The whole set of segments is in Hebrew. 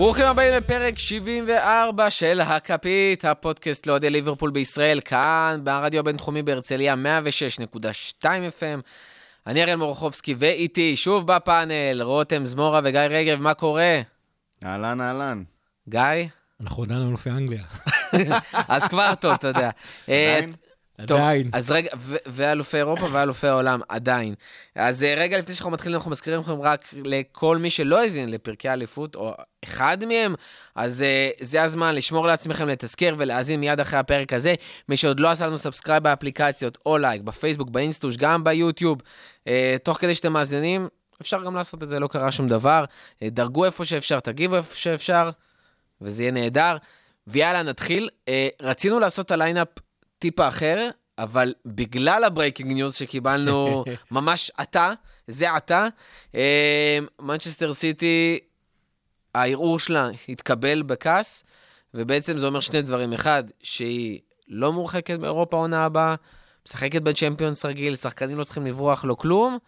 ברוכים הבאים לפרק 74 של הכפית, הפודקאסט לאוהדי ליברפול בישראל, כאן ברדיו הבינתחומי בהרצליה 106.2 FM. אני אריאל מורחובסקי, ואיתי שוב בפאנל, רותם זמורה וגיא רגב, מה קורה? אהלן, אהלן. גיא? אנחנו עדיין אלופי אנגליה. אז כבר טוב, אתה יודע. אה, עדיין? טוב. אז רגע, ואלופי אירופה ואלופי העולם, עדיין. אז אה, רגע לפני שאנחנו מתחילים, אנחנו מזכירים לכם רק לכל מי שלא האזין לפרקי האליפות, או אחד מהם, אז אה, זה הזמן לשמור לעצמכם לתזכר ולהאזין מיד אחרי הפרק הזה. מי שעוד לא עשה לנו subscribe באפליקציות, או לייק, בפייסבוק, באינסטוש, גם ביוטיוב, אה, תוך כדי שאתם מאזינים, אפשר גם לעשות את זה, לא קרה שום דבר. אה, דרגו איפה שאפשר, תגיבו איפה שאפשר, וזה יהיה נהדר. ויאללה, נתחיל. רצינו לעשות את ה lineup טיפה אחר, אבל בגלל ה breaking news שקיבלנו ממש עתה, זה עתה, מנצ'סטר סיטי, הערעור שלה התקבל ב CAS, ובעצם זה אומר שני דברים. אחד, שהיא לא מורחקת מאירופה עונה הבאה, משחקת בצ'מפיונס רגיל, שחקנים לא צריכים לברוח, לא כלום.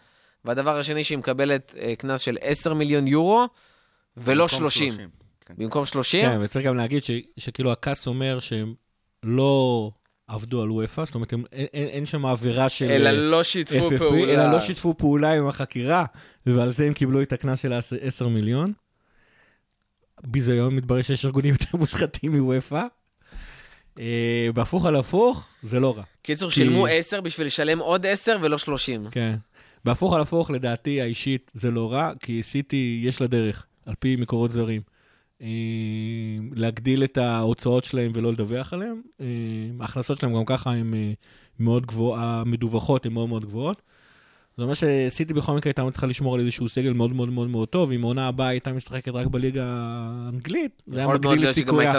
והדבר השני, שהיא מקבלת אה, קנס של 10 מיליון יורו, ולא במקום 30. כן. במקום 30? כן, וצריך גם להגיד ש- שכאילו הכעס אומר שהם לא עבדו על וופא, זאת אומרת, אין- אין אין שם עבירה של אלא אה, לא שיתפו FFP, פעולה. אלא לא שיתפו פעולה עם החקירה, ועל זה הם קיבלו את הקנס של ה-10 מיליון. ביזיון, מתברר שיש ארגונים יותר מושחתים מוופא. אה, בהפוך על הפוך, זה לא רע. קיצור, כי- שילמו 10 בשביל לשלם עוד 10 ולא 30. כן. בהפוך על הפוך, לדעתי האישית, זה לא רע, כי סיטי, יש לה דרך, על פי מקורות זרים, להגדיל את ההוצאות שלהם ולא לדווח עליהם. אה, ההכנסות שלהם גם ככה הן אה, מאוד גבוהות, המדווחות הן מאוד מאוד גבוהות. זאת אומרת שסיטי בכל מקרה הייתה צריכה לשמור על איזשהו סגל מאוד מאוד מאוד מאוד טוב, אם העונה הבאה הייתה משחקת רק בליגה האנגלית, זה היה מגדיל את סיכויה.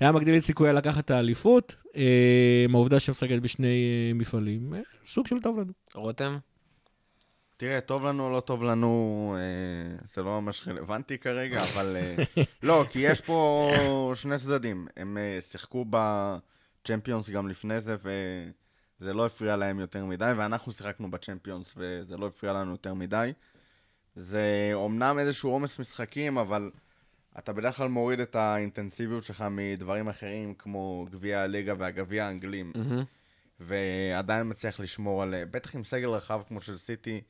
היה מגדיל את סיכויה לקחת את האליפות, אה, העובדה שמשחקת בשני אה, מפעלים, אה, סוג של טוב לנו. רותם? תראה, טוב לנו או לא טוב לנו, אה, זה לא ממש רלוונטי כרגע, אבל... אה, לא, כי יש פה שני צדדים. הם אה, שיחקו בצ'מפיונס גם לפני זה, וזה לא הפריע להם יותר מדי, ואנחנו שיחקנו בצ'מפיונס, וזה לא הפריע לנו יותר מדי. זה אומנם איזשהו עומס משחקים, אבל אתה בדרך כלל מוריד את האינטנסיביות שלך מדברים אחרים, כמו גביע הליגה והגביע האנגלים. ועדיין מצליח לשמור על... בטח עם סגל רחב כמו של סיטי,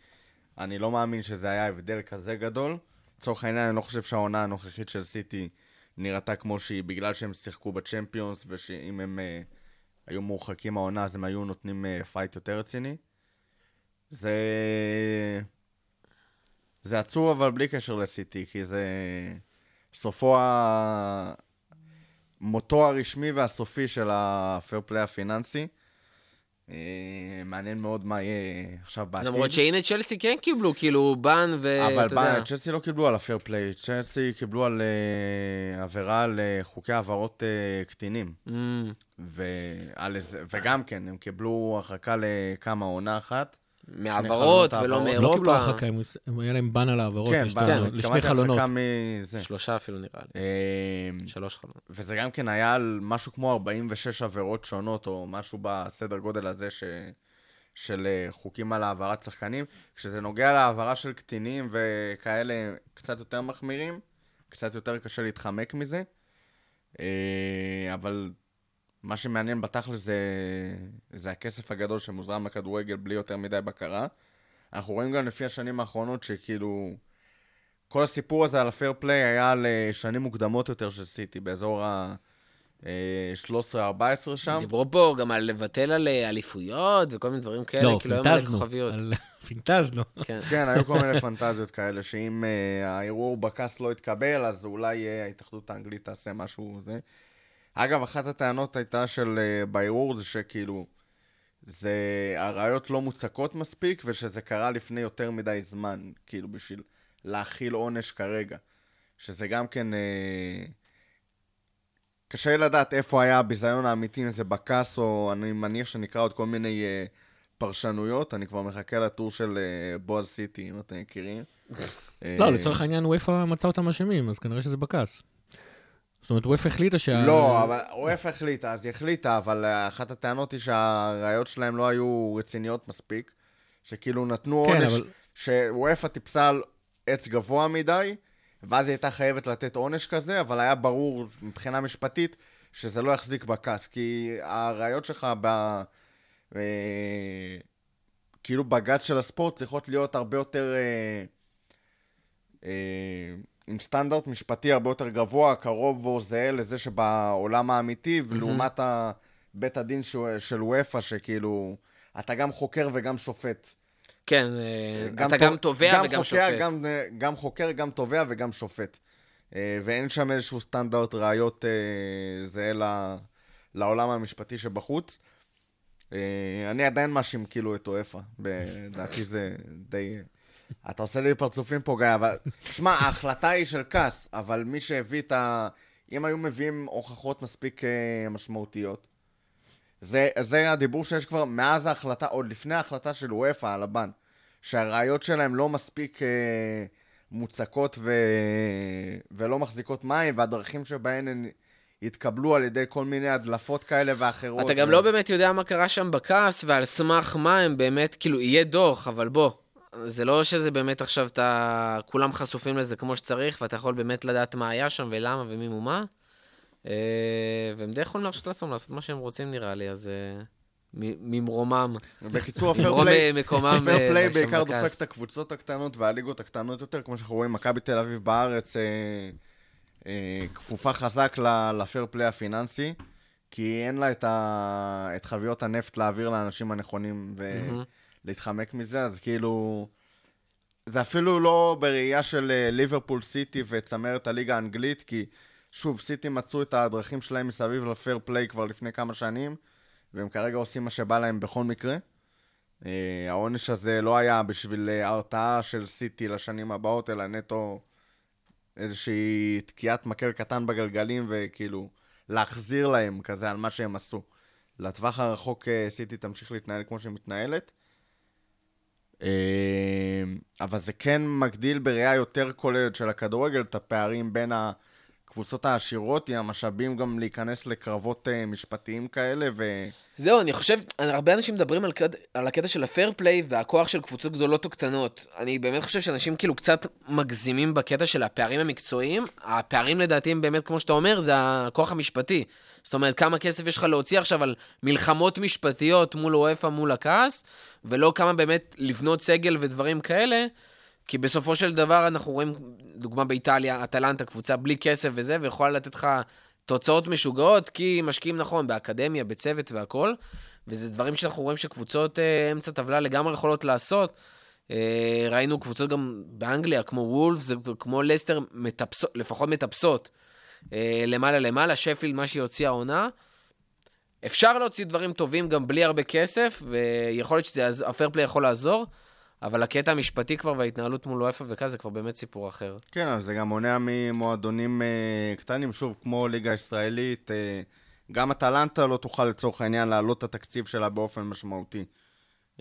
אני לא מאמין שזה היה הבדל כזה גדול. לצורך העניין, אני לא חושב שהעונה הנוכחית של סיטי נראתה כמו שהיא, בגלל שהם שיחקו בצ'מפיונס, ושאם הם uh, היו מורחקים העונה, אז הם היו נותנים uh, fight יותר רציני. זה... זה עצוב, אבל בלי קשר לסיטי, כי זה סופו ה... מותו הרשמי והסופי של הפייר פליי הפיננסי. אה, מעניין מאוד מה יהיה עכשיו בעתיד. למרות שהנה צ'לסי כן קיבלו, כאילו, בן ואתה אבל. בא, צ'לסי לא קיבלו על הפייר פליי, צ'לסי קיבלו על uh, עבירה על uh, חוקי העברות uh, קטינים. Mm, ועל איזה, וגם כן, הם קיבלו הרחקה לכמה עונה אחת. מהעברות ולא העברות. לא קיבלו מאירופה. הרחקה, הם- היה להם בן על העברות, כן, עונות, לשני חלונות. שלושה אפילו נראה לי. אה, שלוש חלונות. וזה גם כן היה על משהו כמו 46 עבירות שונות, או משהו בסדר גודל הזה ש... של אה, חוקים על העברת שחקנים. כשזה נוגע להעברה של קטינים וכאלה קצת יותר מחמירים, קצת יותר קשה להתחמק מזה. אה, אבל מה שמעניין בתכל'ס זה, זה הכסף הגדול שמוזרם לכדורגל בלי יותר מדי בקרה. אנחנו רואים גם לפי השנים האחרונות שכאילו... כל הסיפור הזה על הפייר פליי היה על אה, שנים מוקדמות יותר של סיטי, באזור ה-13-14 שם. דיברו פה גם על לבטל על אה, אליפויות וכל מיני דברים כאלה, לא, כאילו היום פינטזנו. כוכביות. על- פינטזנו. כן. כן, היו כל מיני פנטזיות כאלה, שאם uh, הערעור בכס לא יתקבל, אז אולי uh, ההתאחדות האנגלית תעשה משהו זה. אגב, אחת הטענות הייתה של בערעור זה שכאילו, זה, הראיות לא מוצקות מספיק, ושזה קרה לפני יותר מדי זמן, כאילו, בשביל להכיל עונש כרגע. שזה גם כן... Uh, קשה לי לדעת איפה היה הביזיון האמיתי, אם זה בכס, או אני מניח שנקרא עוד כל מיני uh, פרשנויות, אני כבר מחכה לטור של אה, בועז סיטי, אם אתם מכירים. לא, אה, לצורך העניין וופא מצא אותם אשמים, אז כנראה שזה בכעס. זאת אומרת, וופא החליטה שה... לא, אבל וופא החליטה, אז היא החליטה, אבל אה, אחת הטענות היא שהראיות שלהם לא היו רציניות מספיק, שכאילו נתנו כן, עונש, אבל- שוופא טיפסה על עץ גבוה מדי, ואז היא הייתה חייבת לתת עונש כזה, אבל היה ברור מבחינה משפטית שזה לא יחזיק בכעס, כי הראיות שלך ב... אה, כאילו בג"ץ של הספורט צריכות להיות הרבה יותר... אה, אה, עם סטנדרט משפטי הרבה יותר גבוה, קרוב או זהה לזה שבעולם האמיתי, ולעומת בית הדין של וופא, שכאילו, אתה גם חוקר וגם שופט. כן, אה, אתה ת- גם תובע וגם חוקר, שופט. גם, אה, גם חוקר, גם תובע וגם שופט. אה, ואין שם איזשהו סטנדרט ראיות זהה לעולם המשפטי שבחוץ. אני עדיין מאשים כאילו את אוהפה, לדעתי זה די... אתה עושה לי פרצופים פה, גיא, אבל... שמע, ההחלטה היא של כעס, אבל מי שהביא את ה... אם היו מביאים הוכחות מספיק אה, משמעותיות, זה, זה הדיבור שיש כבר מאז ההחלטה, עוד לפני ההחלטה של וופא על הבן, שהראיות שלהם לא מספיק אה, מוצקות ו... ולא מחזיקות מים, והדרכים שבהן הן התקבלו על ידי כל מיני הדלפות כאלה ואחרות. אתה גם ו... לא באמת יודע מה קרה שם בכעס, ועל סמך מה הם באמת, כאילו, יהיה דוח, אבל בוא, זה לא שזה באמת עכשיו אתה... כולם חשופים לזה כמו שצריך, ואתה יכול באמת לדעת מה היה שם ולמה ומי ומה. אה, והם די יכולים להרשות לעצמם לעשות מה שהם רוצים, נראה לי, אז אה, ממרומם. בקיצור, הפייר פליי... בעיקר. דופק את הקבוצות הקטנות והליגות הקטנות יותר, כמו שאנחנו רואים, מכבי תל אביב בארץ אה, כפופה חזק לפייר פליי הפיננסי, כי אין לה. את חביות הנפט להעביר לאנשים הנכונים ולהתחמק מזה, אז כאילו... זה אפילו לא בראייה של אה, ליברפול סיטי וצמרת הליגה האנגלית, כי שוב, סיטי מצאו את הדרכים שלהם מסביב לפייר פליי כבר לפני כמה שנים, והם כרגע עושים מה שבא להם בכל מקרה. Uh, העונש הזה לא היה בשביל uh, הרתעה של סיטי לשנים הבאות, אלא נטו איזושהי תקיעת מקל קטן בגלגלים, וכאילו להחזיר להם כזה על מה שהם עשו. לטווח הרחוק uh, סיטי תמשיך להתנהל כמו שהיא מתנהלת. Uh, אבל זה כן מגדיל בראייה יותר כוללת של הכדורגל את הפערים בין הקבוצות העשירות, עם המשאבים גם להיכנס לקרבות uh, משפטיים כאלה, ו... זהו, אני חושב, הרבה אנשים מדברים על, קד... על הקטע של הפייר פליי והכוח של קבוצות גדולות או קטנות. אני באמת חושב שאנשים כאילו קצת מגזימים בקטע של הפערים המקצועיים. הפערים לדעתי הם באמת, כמו שאתה אומר, זה הכוח המשפטי. זאת אומרת, כמה כסף יש לך להוציא עכשיו על מלחמות משפטיות מול וופא, מול הכעס, ולא כמה באמת לבנות סגל ודברים כאלה. כי בסופו של דבר אנחנו רואים, דוגמה באיטליה, אטלנטה, קבוצה בלי כסף וזה, ויכולה לתת לך תוצאות משוגעות, כי משקיעים נכון באקדמיה, בצוות והכול, וזה דברים שאנחנו רואים שקבוצות אה, אמצע טבלה לגמרי יכולות לעשות. אה, ראינו קבוצות גם באנגליה, כמו וולפס, כמו לסטר, מטפסות, לפחות מטפסות אה, למעלה למעלה, שפילד, מה שהיא הוציאה העונה. אפשר להוציא דברים טובים גם בלי הרבה כסף, ויכול להיות שהפייר פליי יכול לעזור, אבל הקטע המשפטי כבר וההתנהלות מול וופא וכזה, זה כבר באמת סיפור אחר. כן, אבל זה גם מונע ממועדונים אה, קטנים, שוב, כמו ליגה ישראלית, אה, גם אטלנטה לא תוכל לצורך העניין להעלות את התקציב שלה באופן משמעותי,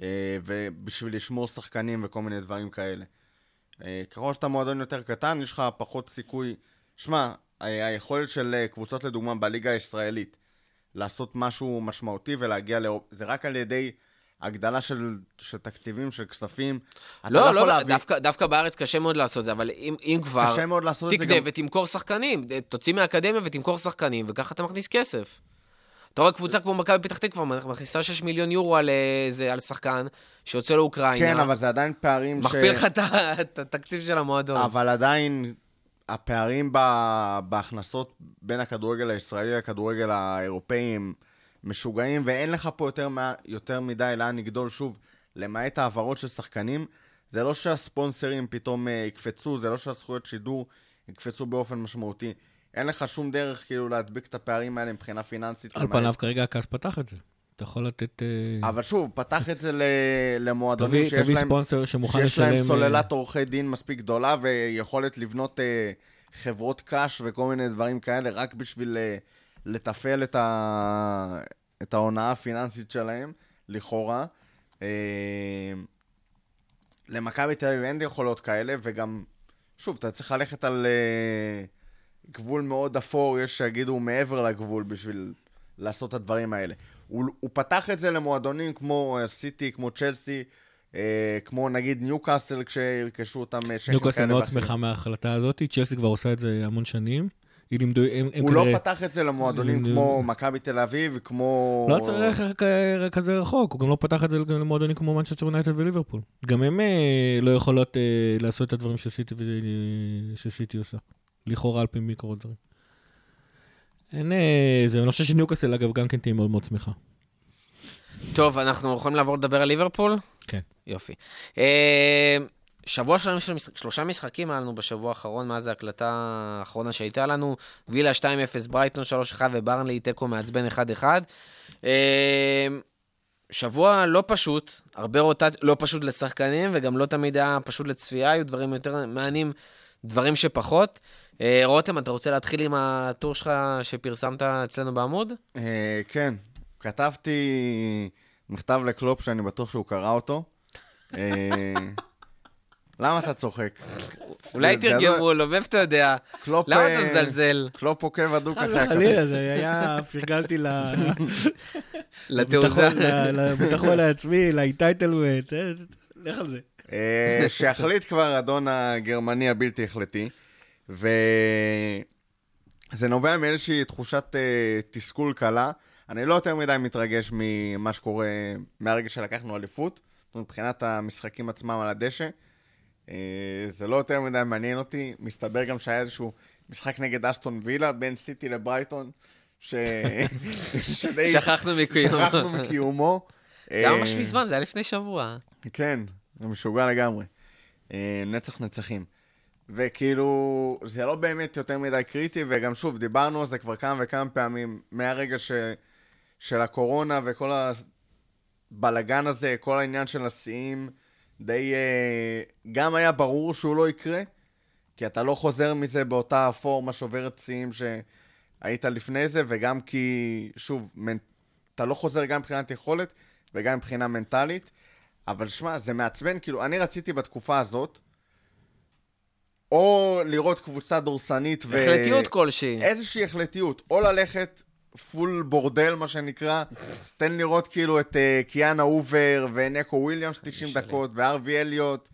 אה, ובשביל לשמור שחקנים וכל מיני דברים כאלה. אה, ככל שאתה מועדון יותר קטן, יש לך פחות סיכוי... שמע, היכולת של אה, קבוצות לדוגמה בליגה הישראלית לעשות משהו משמעותי ולהגיע ל... זה רק על ידי הגדלה של, של תקציבים, של כספים. אתה לא, יכול לא, להביא- דווקא, דווקא בארץ קשה מאוד לעשות זה, אבל אם, אם כבר, קשה מאוד לעשות את זה תקנה גם... ותמכור שחקנים, תוציא מהאקדמיה ותמכור שחקנים, וככה אתה מכניס כסף. אתה רואה קבוצה כמו מכבי פתח תקווה, מכניסה 6 מיליון יורו על, אה, זה, על שחקן שיוצא לאוקראינה, כן, אבל זה עדיין פערים ש... מכפיל לך את את התקציב של המועדון. אבל עדיין, הפערים בהכנסות בין הכדורגל הישראלי לכדורגל האירופאי הם משוגעים, ואין לך פה יותר, מה, יותר מדי לאן לגדול. שוב, למעט העברות של שחקנים, זה לא שהספונסרים פתאום אה, יקפצו, זה לא שהזכויות שידור יקפצו באופן משמעותי. אין לך שום דרך כאילו להדביק את הפערים האלה מבחינה פיננסית. על פניו כרגע הכעס פתח את זה. אתה יכול לתת... אה, אבל שוב, פתח את זה למועדונים תביא שיש תביא להם... ספונסר שמוכן שיש לשלם... להם אה, סוללת עורכי דין מספיק גדולה ויכולת לבנות אה, חברות קש וכל מיני דברים כאלה רק בשביל לתפעל את, ה... את ההונאה הפיננסית שלהם, לכאורה. למכבי תל אביב אין יכולות כאלה, וגם, שוב, אתה צריך ללכת על גבול מאוד אפור, יש שיגידו מעבר לגבול בשביל לעשות את הדברים האלה. הוא, הוא פתח את זה למועדונים כמו אה, סיטי, כמו צ'לסי, אה, כמו נגיד ניוקאסל כשירכשו אותם אה, שקל ניוקאסל מאוד. שמחה מההחלטה הזאת, צ'לסי כבר עושה את זה המון שנים. היא לימדו, הם, הם הוא כנראה... לא פתח את זה למועדונים הם- כמו מכבי תל אביב, כמו... לא צריך כ- כזה רחוק, הוא גם לא פתח את זה למועדונים כמו מנצ'סטר יונייטד וליברפול. גם הם אה, לא יכולות אה, לעשות את הדברים שסיטי, ו- שסיטי עושה. לכאורה על פי מקורות זרים. אין... אה, זה, אני חושב שניוקאסל אגב גם כן תהיה מאוד מאוד שמחה. טוב, אנחנו יכולים לעבור לדבר על ליברפול? כן. יופי. אה, שבוע שלנו של משחק, שלושה משחקים היה לנו בשבוע האחרון, מאז ההקלטה האחרונה שהייתה לנו. וילה 2-0, ברייטון 3-1 וברנלי תיקו מעצבן 1-1. אה, שבוע לא פשוט, הרבה רוטציה, לא פשוט לשחקנים, וגם לא תמיד היה פשוט לצפייה, היו דברים יותר מעניינים, דברים שפחות. אה, רותם, אתה רוצה להתחיל עם הטור שלך שפרסמת אצלנו בעמוד? אה, כן, כתבתי מכתב לקלופ שאני בטוח שהוא קרא אותו. אה, למה אתה צוחק? אולי תרגמו לו, מאיפה אתה יודע? קלופ, למה אתה מזלזל קלופ עוקב הדוק אחרי חס הכפית. וחלילה, זה היה, פרגלתי ל- לתעוזה. לביטחון- העצמי, ל entitlement, אה, לך על זה. שיחליט כבר אדון הגרמני הבלתי החלטי, וזה נובע מאיזושהי תחושת אה, תסכול קלה. אני לא יותר מדי מתרגש ממה שקורה מהרגע שלקחנו אליפות, מבחינת המשחקים עצמם על הדשא. אה, זה לא יותר מדי מעניין אותי. מסתבר גם שהיה איזשהו משחק נגד אסטון וילה בין סיטי לברייטון, ש... שדי... שכחנו מקיומו. שכחנו מקיומו. זה היה אה, ממש מזמן, זה היה לפני שבוע. כן, זה משוגע לגמרי. נצח נצחים. וכאילו, זה לא באמת יותר מדי קריטי, וגם שוב, דיברנו על זה כבר כמה וכמה פעמים, מהרגע ש... של הקורונה וכל הבלגן הזה, כל העניין של השיאים, די... אה, גם היה ברור שהוא לא יקרה, כי אתה לא חוזר מזה באותה פורמה שוברת שיאים שהיית לפני זה, וגם כי, שוב, מנ... אתה לא חוזר גם מבחינת יכולת וגם מבחינה מנטלית. אבל שמע, זה מעצבן, כאילו, אני רציתי בתקופה הזאת, או לראות קבוצה דורסנית ו... החלטיות כלשהי. איזושהי החלטיות, או ללכת full בורדל, מה שנקרא, תן לראות כאילו את אה, קיאנה הובר ונקו וויליאמס 90 דקות, והרווי אליוט,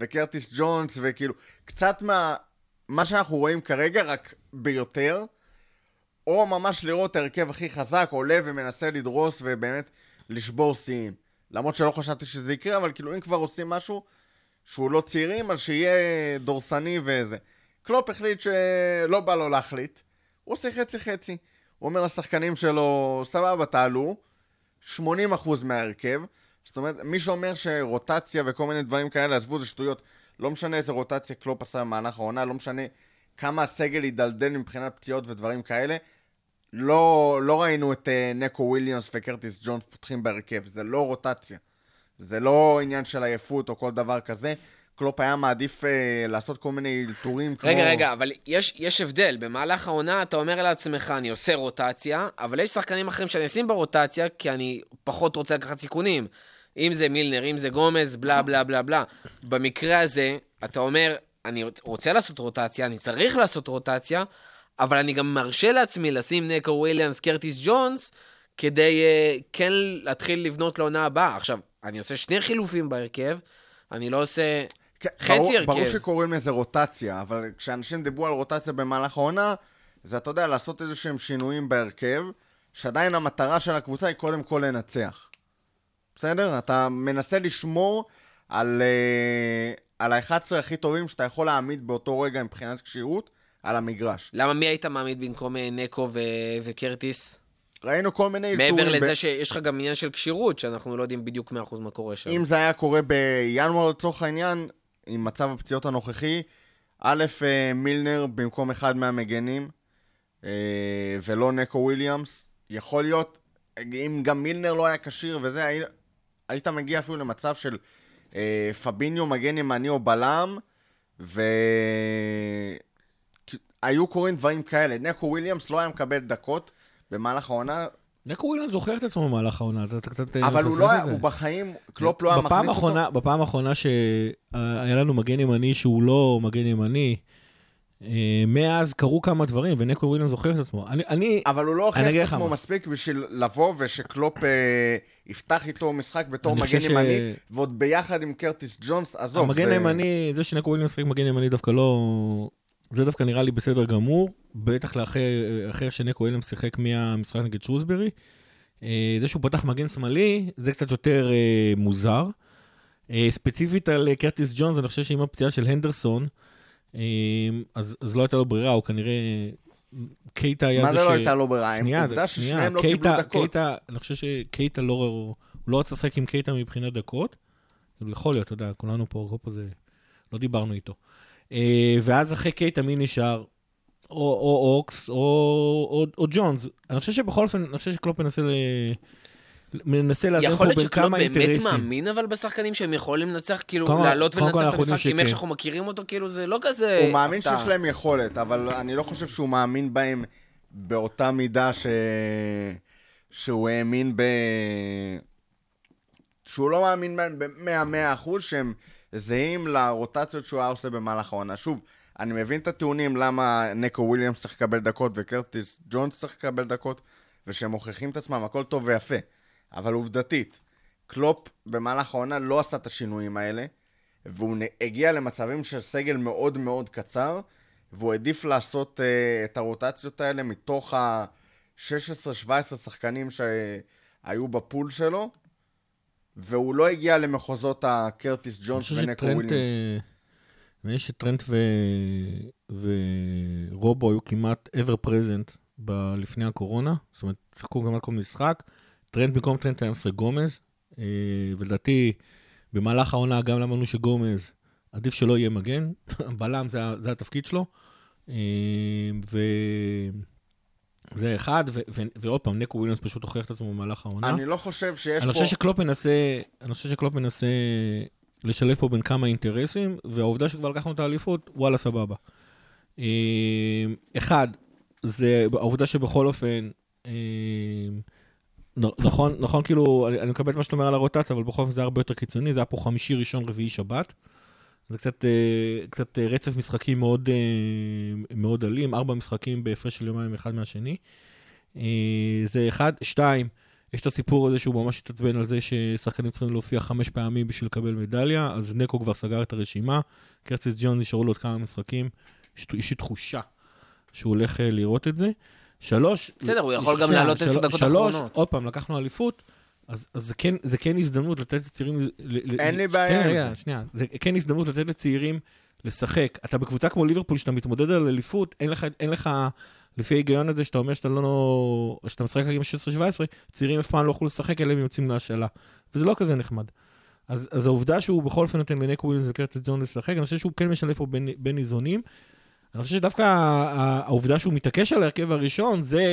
וקרטיס ג'ונס, וכאילו, קצת מה... מה שאנחנו רואים כרגע, רק ביותר, או ממש לראות את ההרכב הכי חזק, עולה ומנסה לדרוס ובאמת לשבור שיאים. למרות שלא חשבתי שזה יקרה, אבל כאילו, אם כבר עושים משהו שהוא לא צעירים, אז שיהיה דורסני וזה. קלופ החליט שלא בא לו להחליט, הוא עושה חצי-חצי. הוא אומר לשחקנים שלו, סבבה, תעלו, 80% מההרכב. זאת אומרת, מי שאומר שרוטציה וכל מיני דברים כאלה, עזבו, זה שטויות. לא משנה איזה רוטציה קלופ עשה במהלך העונה, לא משנה כמה הסגל יידלדל מבחינת פציעות ודברים כאלה. לא, לא ראינו את אה, נקו וויליאמס וקרטיס ג'ונס פותחים בהרכב, זה לא רוטציה. זה לא עניין של עייפות או כל דבר כזה. קלופ היה מעדיף אה, לעשות כל מיני אלתורים כמו... רגע, רגע, אבל יש, יש הבדל. במהלך העונה אתה אומר לעצמך, אני עושה רוטציה, אבל יש שחקנים אחרים שאני אשים ברוטציה, כי אני פחות רוצה לקחת סיכונים. אם זה מילנר, אם זה גומז, בלה בלה בלה בלה. במקרה הזה, אתה אומר, אני רוצה לעשות רוטציה, אני צריך לעשות רוטציה, אבל אני גם מרשה לעצמי לשים נקו וויליאמס, קרטיס ג'ונס, כדי אה, כן להתחיל לבנות לעונה הבאה. עכשיו, אני עושה שני חילופים בהרכב, אני לא עושה... כן, חצי ברור, הרכב. ברור שקוראים לזה רוטציה, אבל כשאנשים דיברו על רוטציה במהלך העונה, זה, אתה יודע, לעשות איזה שהם שינויים בהרכב, שעדיין המטרה של הקבוצה היא קודם כל לנצח. בסדר? אתה מנסה לשמור על, uh, על ה-11 הכי טובים שאתה יכול להעמיד באותו רגע מבחינת כשירות על המגרש. למה מי היית מעמיד במקום אה, נקו ו- וקרטיס? ראינו כל מיני אלתורים. מעבר לזה ב- שיש לך גם עניין של כשירות, שאנחנו לא יודעים בדיוק 100% מה קורה שם. אם זה היה קורה בינואר לצורך העניין, עם מצב הפציעות הנוכחי, א', אה, מילנר במקום אחד מהמגנים, אה, ולא נקו וויליאמס, יכול להיות, אם גם מילנר לא היה כשיר וזה, הי- היית מגיע אפילו למצב של אה, פביניו מגן ימני או בלם, והיו קורים דברים כאלה. נקו וויליאמס לא היה מקבל דקות במהלך העונה, נקו וויליאמס זוכר את עצמו במהלך העונה, אתה קצת אבל הוא לא היה, זה. הוא בחיים, קלופ לא היה מכניס אותו. בפעם האחרונה שהיה לנו מגן ימני שהוא לא מגן ימני, אה, מאז קרו כמה דברים, ונקו וויליאמס זוכר את עצמו. אני- אני, אבל הוא לא הוכיח את עצמו. מספיק בשביל לבוא ושקלופ אה, יפתח איתו משחק בתור מגן ש- ימני, ועוד ביחד עם קרטיס ג'ונס, עזוב. המגן זה- הימני, זה שנקו וויליאמס שחק מגן ימני דווקא לא... זה דווקא נראה לי בסדר גמור, בטח לאחר אחר שנקו וויליאמס שיחק מהמשחק נגד שרוסברי. אה, זה שהוא פתח מגן שמאלי, זה קצת יותר אה, מוזר. אה, ספציפית על קרטיס ג'ונס, אני חושב שעם הפציעה של הנדרסון, אז, אז לא הייתה לו ברירה, הוא כנראה... קייטה היה מה זה זה ש... לא הייתה לו ברירה? שנייה, עובדה זה- ששניהם לא קייטה- קיבלו דקות. קייטה, אני חושב שקייטה לא... הוא לא רצה לשחק עם קייטה מבחינת דקות. יכול להיות, אתה יודע, כולנו פה, פה זה... לא דיברנו איתו. אה, ואז אחרי קייטה מי נשאר? או, או אוקס, או, או, או ג'ונס. אני חושב שבכל אופן, אני חושב שקלופ מנסה ל... מנסה לאזן יכול פה להיות בין שקלופ כמה באמת אינטרסים. מאמין אבל בשחקנים שהם יכולים לנצח, כאילו קודם כל- לעלות ולנצח המשחק, עם איך. שאנחנו מכירים אותו, כאילו זה לא כזה הוא מאמין הפתעה. שיש להם יכולת, אבל אני לא חושב שהוא מאמין בהם באותה מידה ש... שהוא האמין ב... שהוא לא מאמין בהם ב-100-100 אחוז שהם זהים לרוטציות שהוא היה עושה במהלך העונה. שוב, אני מבין את הטיעונים למה נקו וויליאמס צריך לקבל דקות וקרטיס ג'ונס צריך לקבל דקות, ושהם מוכיחים את עצמם, הכל טוב ויפה. אבל עובדתית, קלופ במהלך העונה לא עשה את השינויים האלה, והוא הגיע למצבים של סגל מאוד מאוד קצר, והוא העדיף לעשות אה, את הרוטציות האלה מתוך ה-16-17 שחקנים שהיו ב pool שלו, והוא לא הגיע למחוזות הקרטיס ג'ונס ונקו וויליאמס. אה, נראה שטרנט ו... ורובו היו כמעט ever present ב... לפני הקורונה, זאת אומרת, שיחקו גם על כל משחק. טרנט במקום טרנט היה משחק גומז, אה, ולדעתי במהלך העונה גם למדנו שגומז עדיף שלא יהיה מגן, בלם זה, זה התפקיד שלו. אה, ו... זה אחד, ועוד פעם, נקו וויליאמס פשוט הוכיח את עצמו במהלך העונה. אני לא חושב שיש אני פה... חושב שקלופ מנסה, אני חושב שקלופ מנסה לשלב פה בין כמה אינטרסים, והעובדה שכבר לקחנו את האליפות, וואלה, סבבה. אה, אחד, זה העובדה שבכל אופן, אה, נכון, נכון, כאילו, אני, מקבל את מה שאתה אומר על הרוטציה, אבל בכל אופן זה הרבה יותר קיצוני, זה היה פה חמישי, ראשון, רביעי, שבת. זה קצת, אה, קצת אה, רצף משחקים מאוד, אה, מאוד אלים, ארבע משחקים בהפרש של יומיים אחד מהשני. זה אחד. שתיים, יש את הסיפור הזה שהוא ממש התעצבן על זה ששחקנים צריכים להופיע חמש פעמים בשביל לקבל מדליה, אז נקו כבר סגר את הרשימה, קרציס ג'ון נשארו לו עוד כמה משחקים, יש לי תחושה שהוא הולך לראות את זה. שלוש... בסדר, הוא יכול גם לעלות עשר דקות שלוש, אחרונות. עוד פעם, לקחנו אליפות, אז, אז זה, כן, זה כן הזדמנות לתת לצעירים... ל- ל- אין לי בעיה עם רגע. שנייה. זה כן הזדמנות לתת לצעירים לשחק. אתה בקבוצה כמו ליברפול, שאתה מתמודד על אליפות, אין לך, אין לך, לפי ההיגיון הזה שאתה אומר שאתה לא... שאתה משחק רק עם 16-17, צעירים אף פעם לא יוכלו לשחק, אלא הם יוצאים להשאלה. וזה לא כזה נחמד. אז, אז העובדה שהוא בכל אופן נותן לנקו וויליאמס וקרטיס ג'ון לשחק, אני חושב שהוא כן משלב פה בין, בין איזונים. אני חושב שדווקא העובדה שהוא מתעקש על ההרכב הראשון, זה,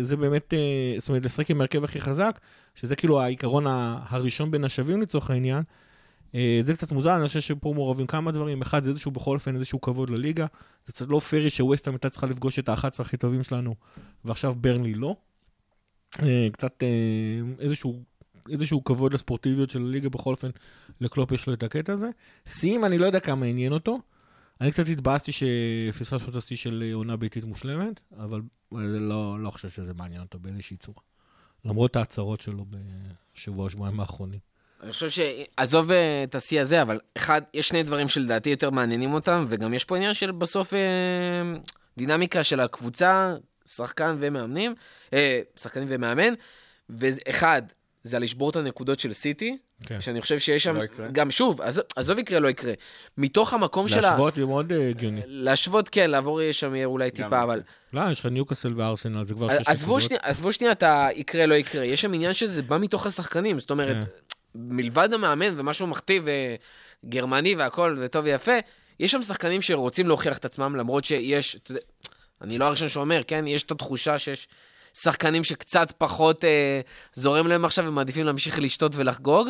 זה באמת, אה, זאת אומרת, לשחק עם ההרכב הכי חזק, שזה כאילו העיקרון הראשון בין השווים לצורך העניין. אה, זה קצת מוזר, אני חושב שפה מעורבים כמה דברים. אחד, זה איזשהו בכל אופן איזשהו כבוד לליגה. זה קצת לא פרי שווסטהאם הייתה צריכה לפגוש את ה-11 הכי טובים שלנו, ועכשיו ברנלי לא. אה, קצת איזשהו, איזשהו כבוד לספורטיביות של הליגה, בכל אופן, לקלופ יש לו את הקטע הזה. סיים, אני לא יודע כמה עניין אותו. אני קצת התבאסתי שפספסנו את השיא של עונה ביתית מושלמת, אבל זה לא, לא חושב שזה מעניין אותו באיזושהי צורה. למרות ההצהרות שלו בשבוע, שבועיים האחרונים. אני חושב ש... עזוב אה, את השיא הזה, אבל אחד, יש שני דברים שלדעתי יותר מעניינים אותם, וגם יש פה עניין של בסוף אה, דינמיקה של הקבוצה, שחקן ומאמנים, אה, שחקנים ומאמן, ואחד, זה על לשבור את הנקודות של סיטי, כן. שאני חושב שיש שם, לא יקרה. גם שוב, עזוב, עזוב יקרה, לא יקרה. מתוך המקום של ה... להשוות זה מאוד אה, הגיוני. להשוות, כן, לעבור שם יהיה אולי טיפה, אבל... לא, יש לך ניוקאסל וארסנל, זה כבר שש עזבו נקודות. שנייה, עזבו שנייה את היקרה, לא יקרה. יש שם עניין שזה בא מתוך השחקנים. זאת אומרת, כן. מלבד המאמן ומה שהוא מכתיב, אה, גרמני והכל, וטוב ויפה, יש שם שחקנים שרוצים להוכיח את עצמם, למרות שיש, אתה יודע, אני לא הראשון שאומר, כן? יש את התחושה שיש שחקנים שקצת פחות אה, זורם להם עכשיו ומעדיפים להמשיך לשתות ולחגוג.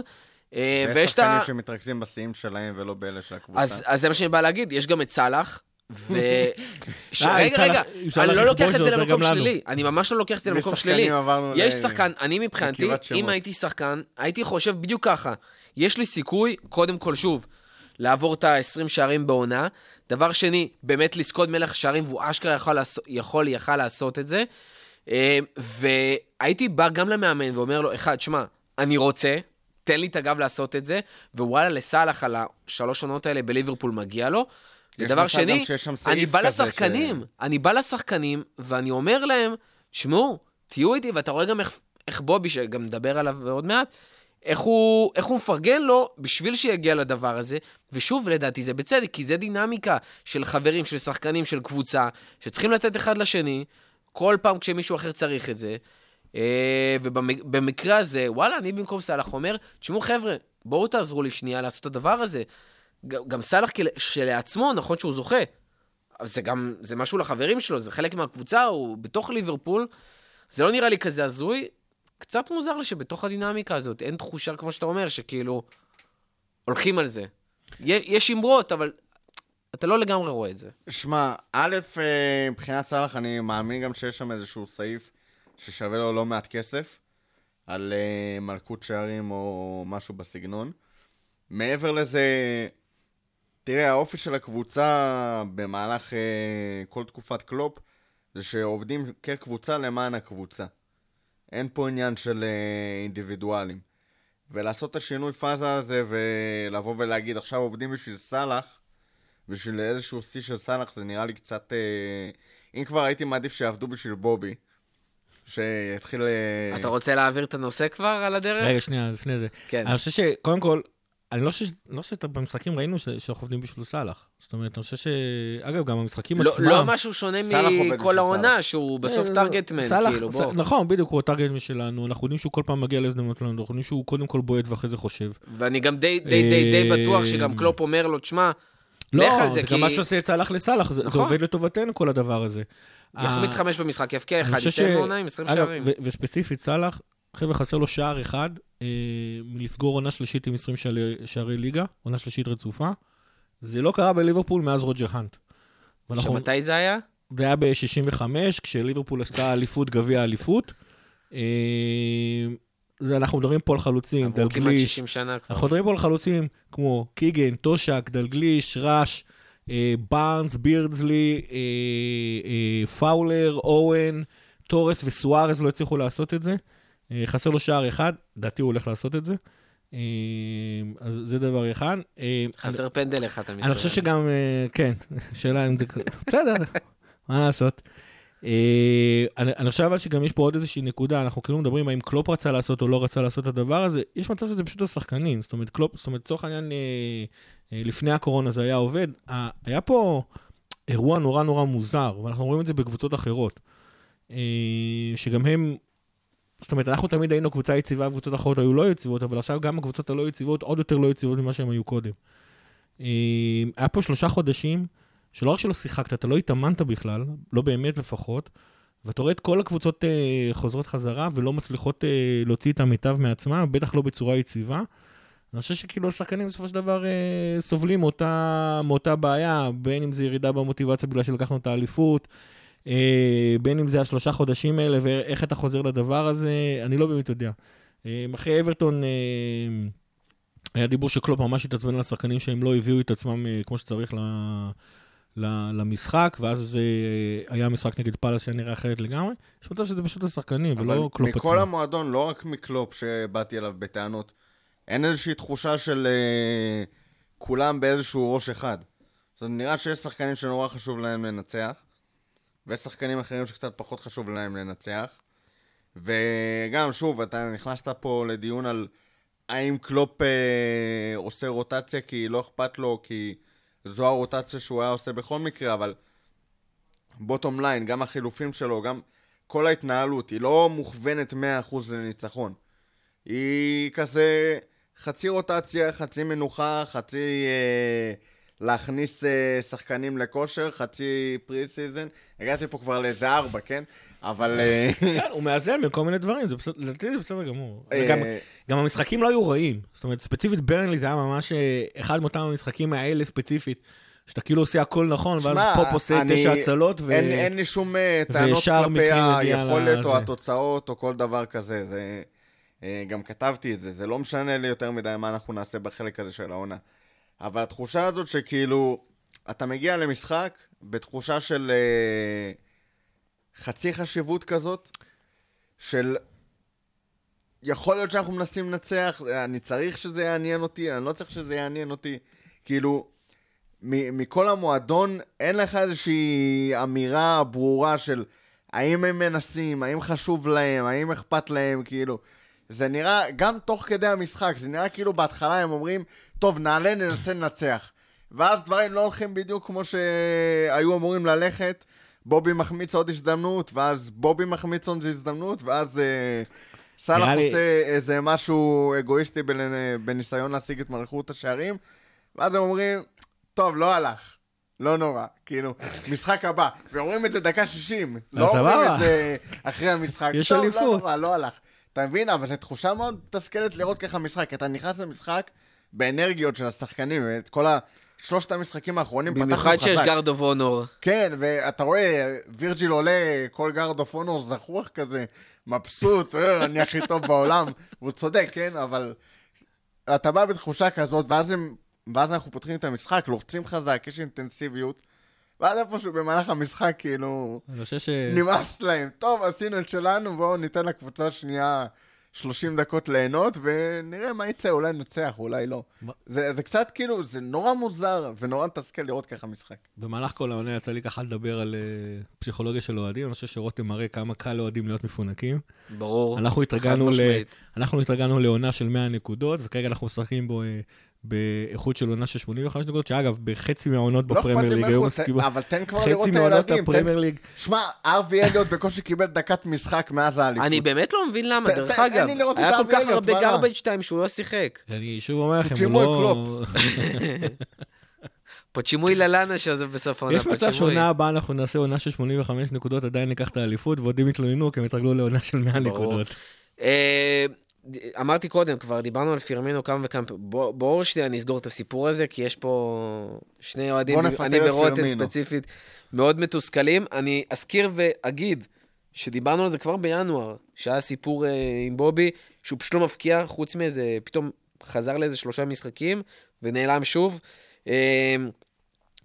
אה, ויש את ה... שחקנים שמתרכזים בשיאים שלהם ולא באלה של הקבוצה. אז, אז זה מה שאני בא להגיד, יש גם את סאלח, ו... ש- אה, רגע, רגע, אפשר אני לא לוקח את זה למקום. שלילי. אני ממש לא לוקח את זה למקום שלילי. יש שחקן, אני מבחינתי. אם הייתי שחקן, הייתי חושב בדיוק ככה. יש לי סיכוי, קודם כל, שוב, לעבור את ה-20 שערים בעונה. דבר שני, באמת לזכות מלך שערים, והוא אשכרה יכול, יכול, יכל לעשות את זה. אה, והייתי בא גם למאמן ואומר לו, אחד, שמע, אני רוצה, תן לי את הגב לעשות את זה, ווואלה, לסאלח על השלוש עונות האלה בליברפול מגיע לו. ודבר שני, אני בא לשחקנים, ש- אני בא לשחקנים, ואני אומר להם, שמעו, תהיו איתי, ואתה רואה גם איך, איך בובי, שגם נדבר עליו עוד מעט, איך הוא, איך הוא מפרגן לו בשביל שיגיע לדבר הזה. ושוב, לדעתי זה בצדק, כי זה דינמיקה של חברים, של שחקנים, של קבוצה, שצריכים לתת אחד לשני, כל פעם כשמישהו אחר צריך את זה. אה, ובמקרה הזה, וואלה, אני במקום סאלח אומר, תשמעו חבר'ה, בואו תעזרו לי שנייה לעשות את הדבר הזה. גם סאלח כל- שלעצמו, נכון שהוא זוכה, זה גם, זה משהו לחברים שלו, זה חלק מהקבוצה, הוא בתוך ליברפול. זה לא נראה לי כזה הזוי. קצת מוזר לי שבתוך הדינמיקה הזאת אין תחושה, כמו שאתה אומר, שכאילו הולכים על זה. יש אמרות, אבל אתה לא לגמרי רואה את זה. שמע, א', אה, מבחינת סאלח, אני מאמין גם שיש שם איזשהו סעיף ששווה לו לא מעט כסף, על אה, מלכות שערים או משהו בסגנון. מעבר לזה, תראה, האופי של הקבוצה במהלך אה, כל תקופת קלופ, זה שעובדים כקבוצה למען הקבוצה. אין פה עניין של אינדיבידואלים. ולעשות את השינוי פאזה הזה ולבוא ולהגיד, עכשיו עובדים בשביל סאלח, בשביל איזשהו שיא של סאלח זה נראה לי קצת... אה, אם כבר הייתי מעדיף שיעבדו בשביל בובי, שיתחיל... אה, אתה רוצה להעביר את הנושא כבר על הדרך? רגע, שנייה, לפני זה. כן. אני חושב שקודם כל, אני לא חושב, לא שבמשחקים ראינו ש- שאנחנו עובדים בשביל סאלח. זאת אומרת, אני חושב ש... אגב, גם המשחקים לא, עצמם... לא משהו שונה מכל העונה. שהוא בסוף אה, טארגטמן, סאלח- כאילו, ס- בוא. נכון, בדיוק, הוא הטארגט משלנו, אנחנו יודעים שהוא כל פעם מגיע להזדמנות שלנו, אנחנו יודעים שהוא קודם כל בועט ואחרי זה חושב. ואני גם די, די, די, די אה, בטוח שגם קלופ אומר לו, תשמע, לא, זה, זה כי גם מה שעושה את סאלח לסאלח, זה זה נכון. עובד לטובתנו כל הדבר הזה. יחמיץ אה, חמש במשחק, יבקיע אחד, יסיים ש- בעונה עם 20 אגב, שערים. ו- וספציפית סאלח, חבר'ה, חסר לו שער אחד אה, מלסגור עונה שלישית עם 20 שערי- שערי ליגה, עונה שלישית רצופה. זה לא קרה בליברפול מאז רוג'ר האנט. שמתי זה היה? זה היה ב-65, כשליברפול עשתה אליפות, גביע אליפות. זה, אנחנו מדברים פה על חלוצים, עברו כמעט דלגליש. 60 שנה כבר. אנחנו מדברים פה על חלוצים כמו קיגן, טושק, דלגליש, ראש, אה, בארנס, בירדסלי, אה, אה, פאולר, אוון, טורס וסוארז לא הצליחו לעשות את זה. אה, חסר לו שער אחד, לדעתי הוא הולך לעשות את זה. אה, אז זה דבר אחד. אה, חסר פנדל אחד, אתה מתכוון. אני חושב שגם, אה, כן, שאלה אם זה... בסדר, מה לעשות. אה, אני אני חושב אבל שגם יש פה עוד איזושהי נקודה, אנחנו כאילו מדברים האם קלופ רצה לעשות או לא רצה לעשות את הדבר הזה, יש מצב שזה פשוט השחקנים, זאת אומרת, קלופ, זאת אומרת, לצורך העניין, אה, אה, לפני הקורונה זה היה עובד, היה פה אירוע נורא נורא מוזר, ואנחנו רואים את זה בקבוצות אחרות, שגם הם... זאת אומרת, אנחנו תמיד היינו קבוצה יציבה, וקבוצות אחרות היו לא יציבות, אבל עכשיו גם הקבוצות הלא יציבות עוד יותר לא יציבות ממה שהן היו קודם. היה פה שלושה חודשים, שלא רק שלא שיחקת, אתה לא התאמנת בכלל, לא באמת לפחות, ואתה רואה את כל הקבוצות אה, חוזרות חזרה ולא מצליחות אה, להוציא את המיטב מעצמן, בטח לא בצורה יציבה. אני חושב שכאילו השחקנים בסופו של דבר אה, סובלים מאותה, מאותה בעיה, בין אם זה ירידה במוטיבציה בגלל שלקחנו את האליפות, אה, בין אם זה השלושה חודשים האלה ואיך אתה חוזר לדבר הזה, אני לא באמת יודע. אה, אחרי אברטון, אה, היה דיבור שקלופ ממש התעצבן על השחקנים שהם לא הביאו את עצמם אה, כמו שצריך ל... למשחק, ואז זה היה משחק נגד פאלאס שנראה אחרת לגמרי. יש מצב שזה פשוט השחקנים, ולא קלופ עצמו. מכל המועדון, לא רק מקלופ שבאתי אליו בטענות, אין איזושהי תחושה של אה, כולם באיזשהו ראש אחד. זאת אומרת, נראה שיש שחקנים שנורא חשוב להם לנצח, ויש שחקנים אחרים שקצת פחות חשוב להם לנצח. וגם, שוב, אתה נכנסת פה לדיון על האם קלופ אה, עושה רוטציה כי לא אכפת לו, כי זו הרוטציה שהוא היה עושה בכל מקרה, אבל bottom line, גם החילופים שלו, גם כל ההתנהלות, היא לא מוכוונת 100% לניצחון. היא כזה חצי רוטציה, חצי מנוחה, חצי אה, להכניס אה, שחקנים לכושר, חצי pre season. הגעתי פה כבר לאיזה ארבע, כן? אבל... אה, כן, הוא מאזן בכל מיני דברים, זה בסדר- לדעתי זה בסדר גמור. אה, וגם- גם המשחקים לא היו רעים. זאת אומרת, ספציפית ברנלי זה היה ממש אחד מאותם המשחקים האלה ספציפית. שאתה כאילו עושה הכל נכון, ואז פופ עושה אני- תשע הצלות, ו... אין, אין לי שום טענות כלפי היכולת או לזה. התוצאות או כל דבר כזה. זה, גם כתבתי את זה, זה לא משנה לי יותר מדי מה אנחנו נעשה בחלק הזה של העונה. אבל התחושה הזאת שכאילו, אתה מגיע למשחק בתחושה של אה, חצי חשיבות כזאת, של יכול להיות שאנחנו מנסים לנצח, אני צריך שזה יעניין אותי, אני לא צריך שזה יעניין אותי. כאילו, מכל המועדון, אין לך איזושהי אמירה ברורה של האם הם מנסים, האם חשוב להם, האם אכפת להם, כאילו. זה נראה, גם תוך כדי המשחק, זה נראה כאילו בהתחלה הם אומרים, טוב, נעלה, ננסה לנצח. ואז דברים לא הולכים בדיוק כמו שהיו אמורים ללכת. בובי מחמיץ עוד הזדמנות, ואז בובי מחמיץ עוד הזדמנות, ואז אה, סאלח לי- עושה איזה משהו אגואיסטי בנ- בניסיון להשיג את מלכות השערים, ואז הם אומרים, טוב, לא הלך. לא נורא, כאילו, משחק הבא. ואומרים את זה דקה 60. לא אומרים. את זה אחרי המשחק. יש טוב, אליפות. לא נורא, לא הלך. אתה מבין? אבל זו תחושה מאוד מתסכלת לראות ככה משחק. אתה נכנס למשחק באנרגיות של השחקנים, ואת כל ה... שלושת המשחקים האחרונים פתחנו חזק. במיוחד שיש guard of honour. כן, ואתה רואה, וירג'יל עולה, כל guard of honour זחוח כזה, מבסוט, "אה, אני הכי טוב בעולם. והוא צודק, כן? אבל אתה בא בתחושה כזאת, ואז, הם, ואז אנחנו פותחים את המשחק, לוחצים חזק, יש אינטנסיביות, ואז איפשהו במהלך המשחק, כאילו, אני חושב ש... נמאס להם. טוב, עשינו את שלנו, בואו ניתן לקבוצה השנייה 30 דקות ליהנות, ונראה מה יצא, אולי ננצח, אולי לא. זה, זה קצת כאילו, זה נורא מוזר, ונורא מתסכל לראות ככה משחק. במהלך כל העונה יצא לי ככה לדבר על אה, פסיכולוגיה של אוהדים, אני חושב שרותם מראה כמה קל לאוהדים להיות מפונקים. ברור. אנחנו התרגלנו, חד ל... משמעית. אנחנו התרגלנו לעונה של 100 נקודות, וכרגע אנחנו משחקים בו אה, באיכות של עונה של 85 נקודות, שאגב, בחצי מהעונות לא בפרמייר לי ליג היו זה, מסכימים... אבל תן כבר לראות חצי את מעונות הילדים. הפרמייר תן- ליג, שמע, ארווי אליוט בקושי קיבל דקת משחק מאז האליפות. אני באמת לא מבין למה, דרך אגב. היה כל כך הרבה? גרבג' טיים שהוא לא שיחק. אני שוב אומר לכם, הוא לא... פוצ'ימוי ללאנה שעוזב בסוף העונה. יש מצב. שעונה הבאה אנחנו נעשה עונה של 85 נקודות, עדיין ניקח את האליפות, ועודים יתלוננו כי הם התרגלו לעונה של 100 ברור. נקודות. אמרתי קודם, כבר דיברנו על פירמינו כמה וכמה פעמים. בוא- בואו שנייה נסגור את הסיפור הזה, כי יש פה שני אוהדים, בוא אני ורותם. ספציפית, מאוד מתוסכלים. אני אזכיר ואגיד שדיברנו על זה כבר בינואר, שהיה סיפור אה, עם בובי, שהוא פשוט לא מפקיע, חוץ מאיזה, פתאום חזר לאיזה שלושה משחקים ונעלם שוב. אה,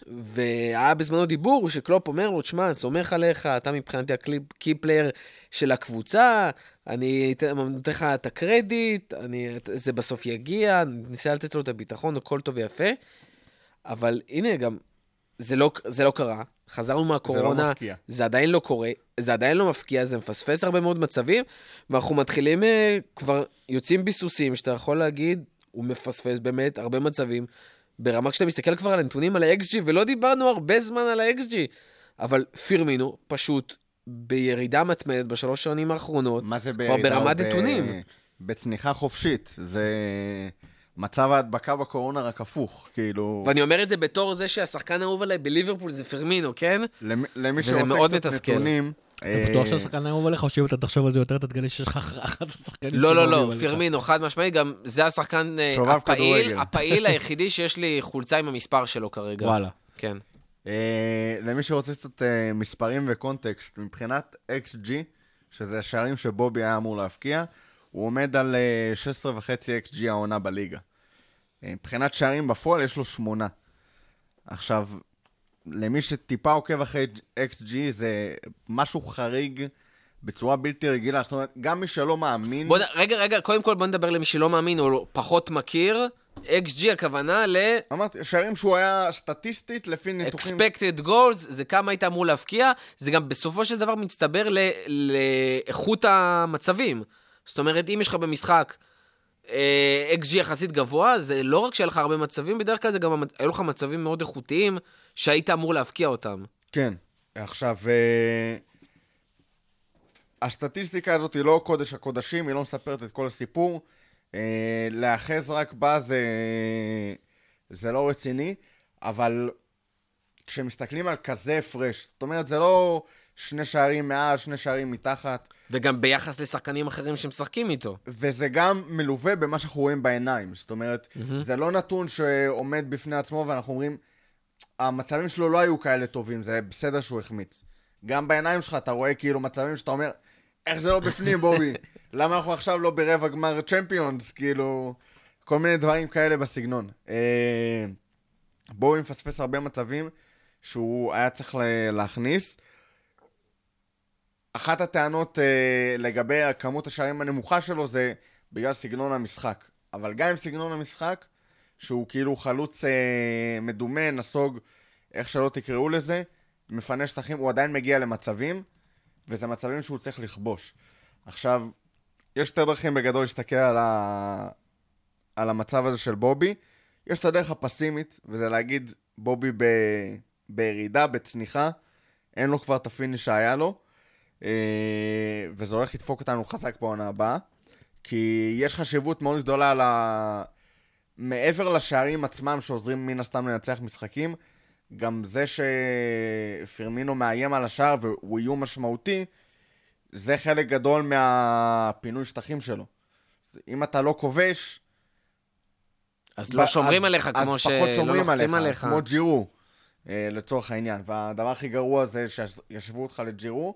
והיה בזמנו דיבור שקלופ אומר לו, תשמע, סומך עליך, אתה מבחינתי ה key player של הקבוצה, אני נותן לך את הקרדיט, אני, זה בסוף יגיע, ניסה לתת לו את הביטחון, הכל טוב ויפה. אבל הנה גם, זה לא, זה לא קרה, חזרנו מהקורונה, מבקיע. זה עדיין לא קורה, זה עדיין לא מבקיע, זה מפספס הרבה מאוד מצבים, ואנחנו מתחילים אה, כבר, יוצאים ביסוסים, שאתה יכול להגיד, הוא מפספס באמת הרבה מצבים, ברמה כשאתה מסתכל כבר על הנתונים על ה-XG, ולא דיברנו הרבה זמן על ה-XG, אבל פירמינו פשוט בירידה מתמדת בשלוש שנים האחרונות, מה זה כבר בירידה? ברמת הוא ב- נתונים. בצניחה חופשית. זה מצב ההדבקה בקורונה רק הפוך. כאילו, ואני אומר את זה בתור זה שהשחקן האהוב עליי בליברפול זה פרמינו, כן? למי- למי שרוצה קצת. נתונים... אתה אה, בטוח שהשחקן האהוב עליך, או שאם אתה תחשוב על זה יותר, אתה תגלה שיש לך 11 שחקנים לא, לא, לא. פירמינו, חד משמעית, גם זה השחקן אה, הפעיל. הפעיל היחידי שיש לי חולצה עם המספר שלו כרגע. וואלה. כן. אה, למי שרוצה קצת אה, מספרים וקונטקסט, מבחינת XG, שזה השערים שבובי היה אמור להבקיע, הוא עומד על אה, 16.5 XG העונה בליגה. אה, מבחינת שערים בפועל יש לו שמונה. עכשיו, למי שטיפה עוקב אחרי XG, זה משהו חריג בצורה בלתי רגילה. זאת אומרת, גם מי שלא מאמין... בוא, רגע, רגע, קודם כל בוא נדבר למי שלא מאמין או פחות מכיר. XG הכוונה ל- אמרתי, שערים שהוא היה סטטיסטית לפי ניתוחים... expected goals, זה כמה היית אמור להבקיע, זה גם בסופו של דבר מצטבר ל- לאיכות המצבים. זאת אומרת, אם יש לך במשחק אה, XG יחסית גבוה, זה לא רק שיהיה לך הרבה מצבים, בדרך כלל זה גם היו לך מצבים מאוד איכותיים שהיית אמור להבקיע אותם. כן. עכשיו, אה, הסטטיסטיקה הזאת היא לא קודש הקודשים, היא לא מספרת את כל הסיפור. אה, להאחז רק בה זה, זה לא רציני, אבל כשמסתכלים על כזה הפרש, זאת אומרת, זה לא שני שערים מעל, שני שערים מתחת, וגם ביחס לשחקנים אחרים שמשחקים איתו. וזה גם מלווה במה שאנחנו רואים בעיניים. זאת אומרת, mm-hmm. זה לא נתון שעומד בפני עצמו ואנחנו אומרים, המצבים שלו לא היו כאלה טובים, זה בסדר שהוא החמיץ. גם בעיניים שלך אתה רואה כאילו מצבים שאתה אומר, איך זה לא בפנים, בובי? למה אנחנו עכשיו לא ברבע גמר צ'מפיונס? כאילו, כל מיני דברים כאלה בסגנון. אה, בובי מפספס הרבה מצבים שהוא היה צריך להכניס. אחת הטענות אה, לגבי כמות השערים הנמוכה שלו זה בגלל סגנון המשחק. אבל גם עם סגנון המשחק, שהוא כאילו חלוץ אה, מדומה, נסוג, איך שלא תקראו לזה, מפנה שטחים, הוא עדיין מגיע למצבים, וזה מצבים שהוא צריך לכבוש. עכשיו, יש שתי דרכים בגדול להסתכל על, ה... על המצב הזה של בובי. יש את הדרך הפסימית, וזה להגיד בובי ב... בירידה, בצניחה, אין לו כבר את ה finish שהיה לו, אה, וזה הולך לדפוק אותנו חזק בעונה הבאה, כי יש חשיבות מאוד גדולה ל... מעבר לשערים עצמם שעוזרים מן הסתם לנצח משחקים, גם זה שפרמינו מאיים על השער והוא איום משמעותי, זה חלק גדול מהפינוי שטחים שלו. אם אתה לא כובש... אז ב- לא שומרים אז- עליך אז כמו שלא לוחצים עליך. כמו ג'ירו, אה, לצורך העניין. והדבר הכי גרוע זה שישבו אותך לג'ירו,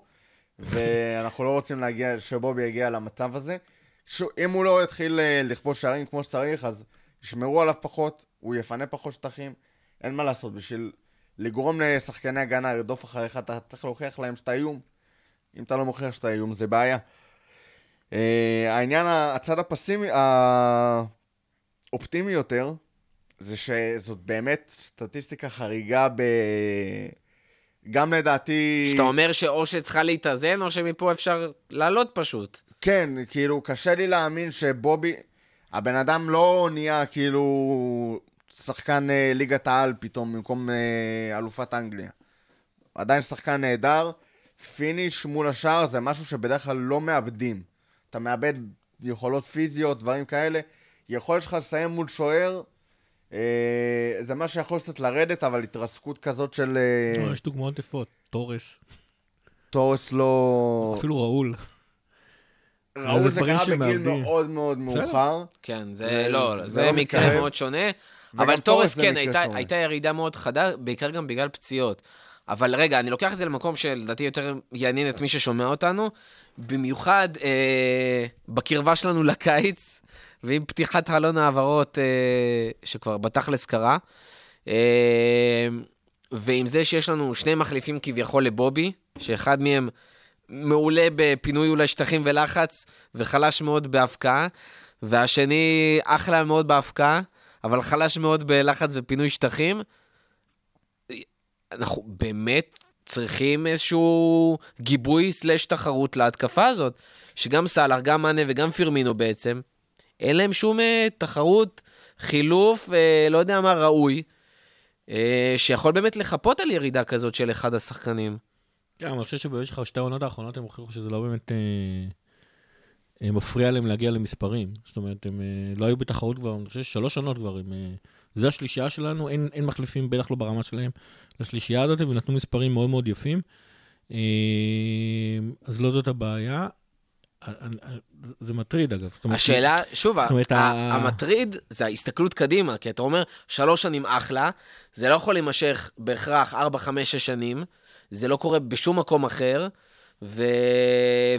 ואנחנו לא רוצים להגיע, שבובי יגיע למצב הזה. שו, אם הוא לא יתחיל אה, לכבוש שערים כמו שצריך, אז ישמרו עליו פחות, הוא יפנה פחות שטחים, אין מה לעשות. בשביל לגרום לשחקני הגנה לרדוף אחריך, אתה צריך להוכיח להם שאתה איום. אם אתה לא מוכיח שאתה איום, זה בעיה. אה, העניין, הצד הפסימי, האופטימי יותר, זה שזאת באמת סטטיסטיקה חריגה ב... גם לדעתי... שאתה אומר שאו שצריכה להתאזן, או שמפה אפשר לעלות פשוט. כן, כאילו, קשה לי להאמין שבובי... הבן אדם לא נהיה כאילו שחקן אה, ליגת העל פתאום במקום אה, אלופת אנגליה. עדיין שחקן נהדר. פיניש מול השער זה משהו שבדרך כלל לא מאבדים. אתה מאבד יכולות פיזיות, דברים כאלה. יכולת שלך לסיים מול שוער, אה, זה מה שיכול קצת לרדת, אבל התרסקות כזאת של אה, לא, יש דוגמאות יפות, תורס, תורס לא... אפילו ראול. ראול זה דברים קרה בגיל. מאוד מאוד מאוחר. כן, זה זה- לא, זה זה לא מקרה. מאוד שונה. אבל תורס זה כן. הייתה ירידה מאוד חדה, בעיקר גם בגלל פציעות. אבל רגע, אני לוקח את זה למקום שלדעתי יותר יעניין את מי ששומע אותנו, במיוחד אה, בקרבה שלנו לקיץ, ועם פתיחת חלון העברות אה, שכבר בתכלס קרה, אה, ועם זה שיש לנו שני מחליפים כביכול לבובי, שאחד מהם מעולה בפינוי אולי שטחים ולחץ, וחלש מאוד בהפקעה, והשני אחלה מאוד בהפקעה, אבל חלש מאוד בלחץ ופינוי שטחים. אנחנו באמת צריכים איזשהו גיבוי סלש תחרות להתקפה הזאת, שגם סאלח, גם מאנה וגם פירמינו בעצם, אין להם שום אה, תחרות, חילוף, אה, לא יודע מה, ראוי, אה, שיכול באמת לחפות על ירידה כזאת של אחד השחקנים. כן, אבל אני חושב שבמשך השתי העונות האחרונות הם הוכיחו שזה לא באמת אה, אה, מפריע להם להגיע למספרים. זאת אומרת, הם אה, לא היו בתחרות כבר, אני חושב ששלוש עונות כבר. הם, אה, זה השלישייה שלנו, אין, אין מחליפים, בטח לא ברמה שלהם, לשלישייה הזאת, ונתנו מספרים מאוד מאוד יפים. אה, אז לא זאת הבעיה. אה, אה, זה- מטריד, אגב. זאת אומרת, השאלה, שוב, זאת אומרת, ה- המטריד זה ההסתכלות קדימה, כי אתה אומר, שלוש שנים אחלה, זה לא יכול להימשך בהכרח ארבע, חמש, שש שנים, זה לא קורה בשום מקום אחר, ו...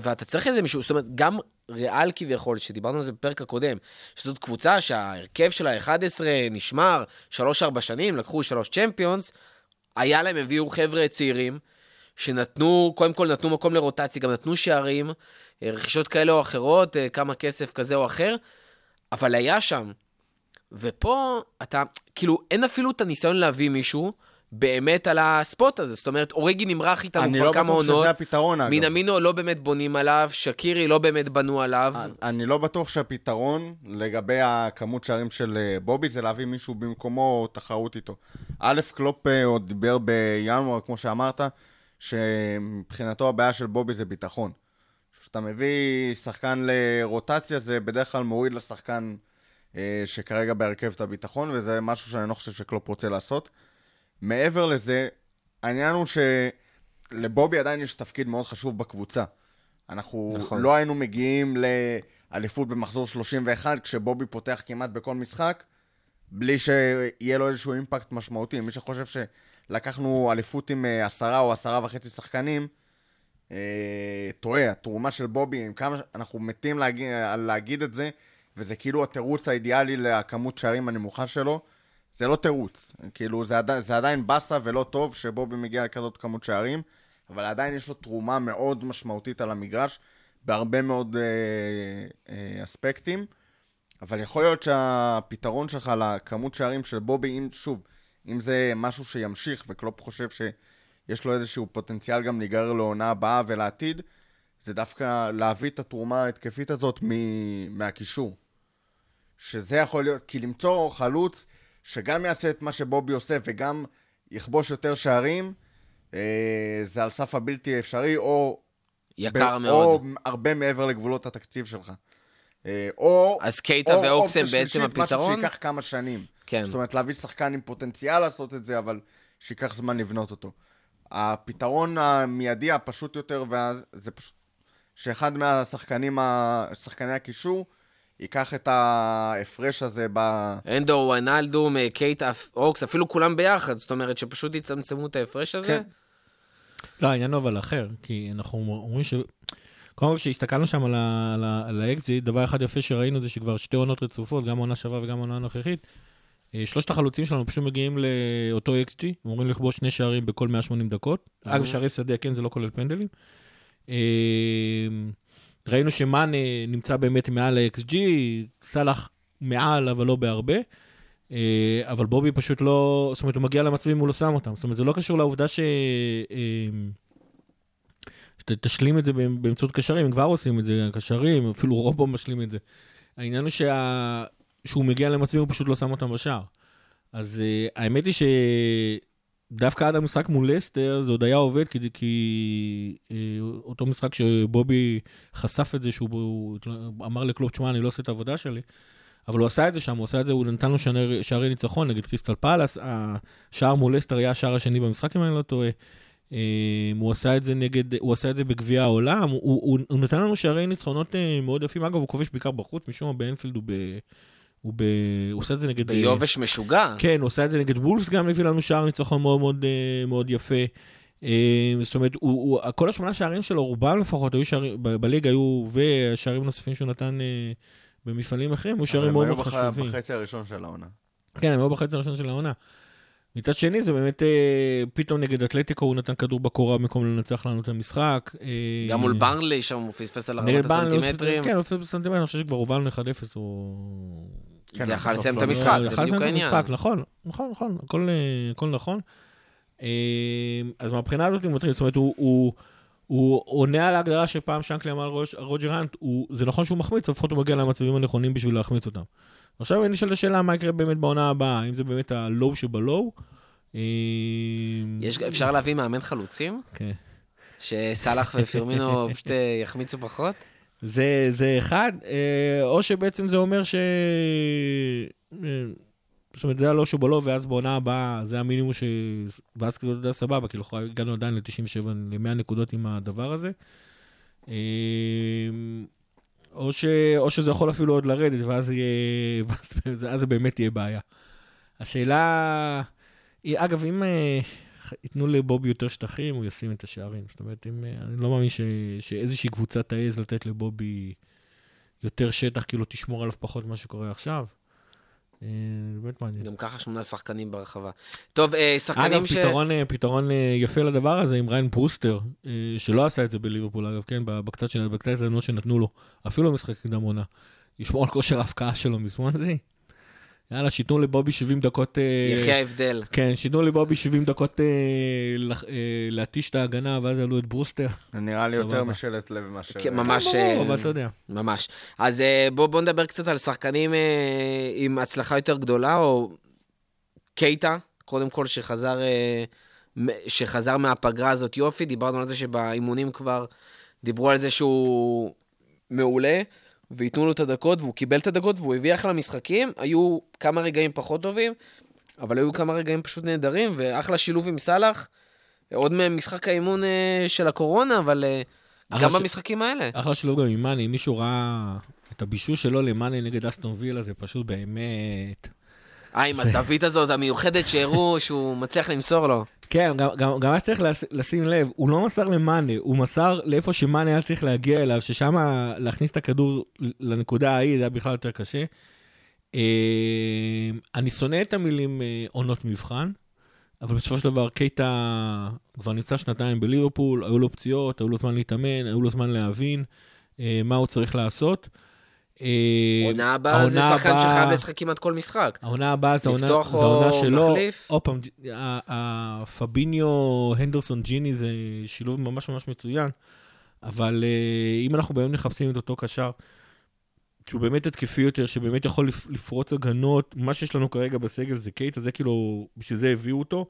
ואתה צריך איזה מישהו, זאת אומרת, גם ריאל כביכול, שדיברנו על זה בפרק הקודם, שזאת קבוצה שההרכב שלה 11 נשמר, שלוש-ארבע שנים, לקחו שלוש צ'מפיונס, היה להם, הביאו חבר'ה צעירים, שנתנו, קודם כל נתנו מקום לרוטציה, גם נתנו שערים, אה, רכישות כאלה או אחרות, אה, כמה כסף כזה או אחר, אבל היה שם. ופה אתה, כאילו, אין אפילו את הניסיון להביא מישהו באמת על הספוט הזה. זאת אומרת, אוריגי נמרח איתנו אני כבר לא כמה בטוח עונות. שזה הפתרון, אגב. מינמינו לא באמת בונים עליו, שקירי לא באמת בנו עליו. אני לא בטוח שהפתרון לגבי הכמות שערים של אה, בובי זה להביא מישהו במקומו או תחרות איתו. א', קלופ אה, עוד דיבר בינואר, כמו שאמרת, שמבחינתו הבעיה של בובי זה ביטחון. כשאתה מביא שחקן לרוטציה, זה בדרך כלל מוריד לשחקן אה, שכרגע בהרכב את הביטחון, וזה משהו שאני לא חושב שקלופ רוצה לעשות. מעבר לזה, העניין הוא שלבובי עדיין יש תפקיד מאוד חשוב בקבוצה. אנחנו נכון. לא היינו מגיעים לאליפות במחזור 31, כשבובי פותח כמעט בכל משחק, בלי שיהיה לו איזשהו אימפקט משמעותי. מי שחושב שלקחנו אליפות עם אה, עשרה או עשרה וחצי שחקנים, אה, טועה. התרומה של בובי, עם כמה... ש- אנחנו מתים להגיד, להגיד את זה, וזה כאילו התירוץ האידיאלי לכמות שערים הנמוכה שלו. זה לא תירוץ. כאילו, זה, עדי, זה עדיין באסה ולא טוב שבובי מגיע לכזאת כמות שערים, אבל עדיין יש לו תרומה מאוד משמעותית על המגרש, בהרבה מאוד אה, אה, אספקטים. אבל יכול להיות שהפתרון שלך לכמות שערים של בובי, אם, שוב, אם זה משהו שימשיך וקלופ חושב שיש לו איזשהו פוטנציאל גם להיגרר לעונה הבאה ולעתיד, זה דווקא להביא את התרומה ההתקפית הזאת מ- מהקישור. שזה יכול להיות, כי למצוא חלוץ שגם יעשה את מה שבובי עושה וגם יכבוש יותר שערים, אה, זה על סף הבלתי אפשרי, או... יקר ב- מאוד. או הרבה מעבר לגבולות התקציב שלך. אה, או... אז קייטה או ואוקס הם אופציה בעצם הפתרון? משהו שייקח כמה שנים. כן. זאת אומרת, להביא שחקן עם פוטנציאל לעשות את זה, אבל שייקח זמן לבנות אותו. הפתרון המיידי, הפשוט יותר, ואז, זה פשוט שאחד מהשחקנים, שחקני הקישור, ייקח את ההפרש הזה ב... אנדו, ונלדום, אה, קייטה, אוקס, אפילו כולם ביחד, זאת אומרת שפשוט יצמצמו את ההפרש הזה. כן. לא, העניין הוא אבל אחר, כי אנחנו אומרים ש... קודם כל, כשהסתכלנו שם על ה- על ה- על ה-XG, דבר אחד יפה שראינו זה שכבר שתי עונות רצופות, גם עונה שעברה וגם עונה הנוכחית, אה, שלושת החלוצים שלנו פשוט מגיעים לאותו XG, אמורים לכבוש שני שערים בכל 180 דקות. אגב, שערי שדה, כן, זה לא כולל פנדלים. אה, ראינו שמאנה נמצא באמת מעל ה-XG, סאלח מעל, אבל לא בהרבה. אה, אבל בובי פשוט לא, זאת אומרת, הוא מגיע למצבים, הוא לא שם אותם. זאת אומרת, זה לא קשור לעובדה ש... אה, שתשלים את זה באמצ- באמצעות קשרים, הם כבר עושים את זה, קשרים, אפילו רובו משלים את זה. העניין הוא שה... שהוא מגיע למצבים, הוא פשוט לא שם אותם בשער. אז uh, האמת היא שדווקא עד המשחק מול לסטר זה עוד היה עובד, כי, כי uh, אותו משחק שבובי חשף את זה, שהוא הוא, אמר לקלופ, תשמע, אני לא עושה את העבודה שלי, אבל הוא עשה את זה שם, הוא עשה את זה, הוא נתן לו שערי, שערי ניצחון נגד קריסטל פאלאס, השער מול לסטר היה השער השני במשחק, אם אני לא טועה. אה, הוא עשה את זה נגד, הוא עשה את זה בגביע העולם, הוא, הוא, הוא נתן לנו שערי ניצחונות אה, מאוד יפים, אגב, הוא כובש בעיקר בחוץ, משום מה באנפילד הוא ב... הוא, ב... הוא עושה את זה נגד... ביובש משוגע. כן, הוא עשה את זה נגד וולפס גם, הביא לנו שער ניצחון מאוד מאוד, אה, מאוד יפה. אה, זאת אומרת, הוא, הוא, כל השמונה שערים שלו, רובם לפחות, היו שערים, ב- בליגה היו, ושערים נוספים שהוא נתן אה, במפעלים אחרים, היו שערים מאוד הם מאוד היו בח- חשובים. בחצי הראשון של העונה. כן, הם היו בחצי הראשון של העונה. מצד שני, זה באמת, אה, פתאום נגד אתלטיקו הוא נתן כדור בקורה במקום לנצח לנו את המשחק. אה, גם מול ברנלי שם הוא פספס על נגד ארבעת ברנלי, הסנטימטרים. כן, הוא פספס בסנטימטרים, אני חושב שכבר הובלנו 1-0, הוא... כן, זה יכול לסיים את לא- המשחק, לא, זה בדיוק העניין. המשחק, נכון, נכון, נכון, הכל, אה, הכל נכון. אה, אז מהבחינה הזאת הוא מטריד, זאת אומרת, הוא, הוא, הוא עונה על ההגדרה שפעם שנקלי אמר רוג'ר האנט, זה נכון שהוא מחמיץ, לפחות הוא מגיע למצבים הנכונים בשביל להחמיץ אותם. עכשיו אני נשאל את השאלה מה יקרה באמת בעונה הבאה, האם זה באמת הלואו שבלואו? אה, יש- אפשר להביא מאמן חלוצים? כן. שסאלח ופירמינו פשוט יחמיצו פחות? זה, זה אחד, אה, או שבעצם זה אומר ש... אה, זאת אומרת, זה הלא שבלא, ואז בעונה הבאה, זה המינימום ש... ואז כאילו, אתה יודע, סבבה, כאילו, הגענו עדיין ל-97, ל-100 נקודות עם הדבר הזה. אה, או, ש... או שזה יכול אפילו עוד לרדת, ואז יהיה... ואז אז זה באמת תהיה בעיה. השאלה... אגב, אם ייתנו לבובי יותר שטחים, הוא ישים את השערים. זאת אומרת, אם, אה, אני לא מאמין ש, שאיזושהי קבוצה תעז לתת לבובי יותר שטח, כאילו תשמור עליו פחות ממה שקורה עכשיו. אה, זה באמת מעניין. גם ככה שמונה שחקנים ברחבה. טוב, אה, אגב, שחקנים ש... פתרון, אה, פתרון אה, יפה לדבר הזה עם ריין ברוסטר, שלא עשה את זה בליברפול, אגב, כן, בקצת של- בקצת הזדמנות שנתנו לו, אפילו במשחק קדם עונה. לשמור על כושר ההפקעה שלו מסוונזי. יאללה, שייתנו לבובי 70 דקות... אה, יחי ההבדל. כן, שייתנו לבובי 70 דקות אה, אה, להתיש את ההגנה, ואז יעלו את ברוסטר. זה נראה לי יותר. משאלת לב מאשר... כן, ממש... ברור, אבל אתה יודע. ממש. אז בואו בוא נדבר קצת על שחקנים עם הצלחה יותר גדולה, או קייטה, קודם כל, שחזר, שחזר מהפגרה הזאת יופי, דיברנו על זה שבאימונים כבר דיברו על זה שהוא מעולה, וייתנו לו את הדקות, והוא קיבל את הדקות, והוא הביא אחלה משחקים. היו כמה רגעים פחות טובים, אבל היו כמה רגעים פשוט נהדרים, ואחלה שילוב עם סאלח. עוד ממשחק האימון אה, של הקורונה, אבל אה, גם ש- במשחקים האלה. אחלה שלו גם עם מאני, מישהו ראה את הבישול שלו למאני נגד אסטון וילה, זה פשוט באמת... אה, עם הזווית הזאת המיוחדת שהראו שהוא מצליח למסור לו. כן, גם, גם, גם היה צריך לש, לשים לב, הוא לא מסר למאנה, הוא מסר לאיפה שמאנה היה צריך להגיע אליו, ששם להכניס את הכדור לנקודה ההיא, זה היה בכלל יותר קשה. אה, אני שונא את המילים אה, עונות מבחן, אבל בסופו של דבר קייטה כבר נמצא שנתיים בליברפול, היו לו פציעות, היו לו זמן להתאמן, היו לו זמן להבין אה, מה הוא צריך לעשות. אה, עונה הבאה זה העונה שחקן הבאה- שחייב לשחק כמעט כל משחק. העונה הבאה זה העונה, העונה או שלו. מחליף? עוד פעם, ה- ה- פביניו, הנדרסון, ג'יני זה שילוב ממש ממש מצוין, אבל אה, אם אנחנו באמת מחפשים את אותו קשר, שהוא באמת התקפי יותר, שבאמת יכול לפ- לפרוץ הגנות, מה שיש לנו כרגע בסגל זה קייט, אז זה כאילו, בשביל זה הביאו אותו.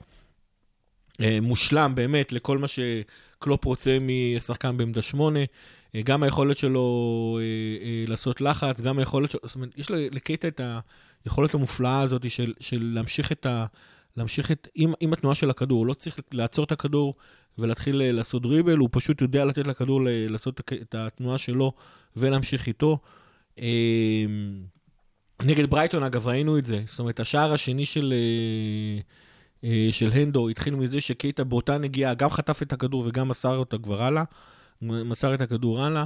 אה, מושלם באמת לכל מה שקלופ רוצה משחקן בעמדה שמונה. אה, גם היכולת שלו אה, אה, לעשות לחץ, גם היכולת שלו, זאת אומרת, יש ל- לקייטה את היכולת המופלאה הזאת של, של להמשיך את ה... להמשיך את, עם, עם התנועה של הכדור, הוא לא צריך לעצור את הכדור ולהתחיל לעשות דריבל, הוא פשוט יודע לתת לכדור לעשות את התנועה שלו ולהמשיך איתו. נגד ברייטון, אגב, ראינו את זה. זאת אומרת, השער השני של, של הנדו התחיל מזה שקייטה באותה נגיעה גם חטף את הכדור וגם מסר אותה כבר הלאה. מסר את הכדור הלאה.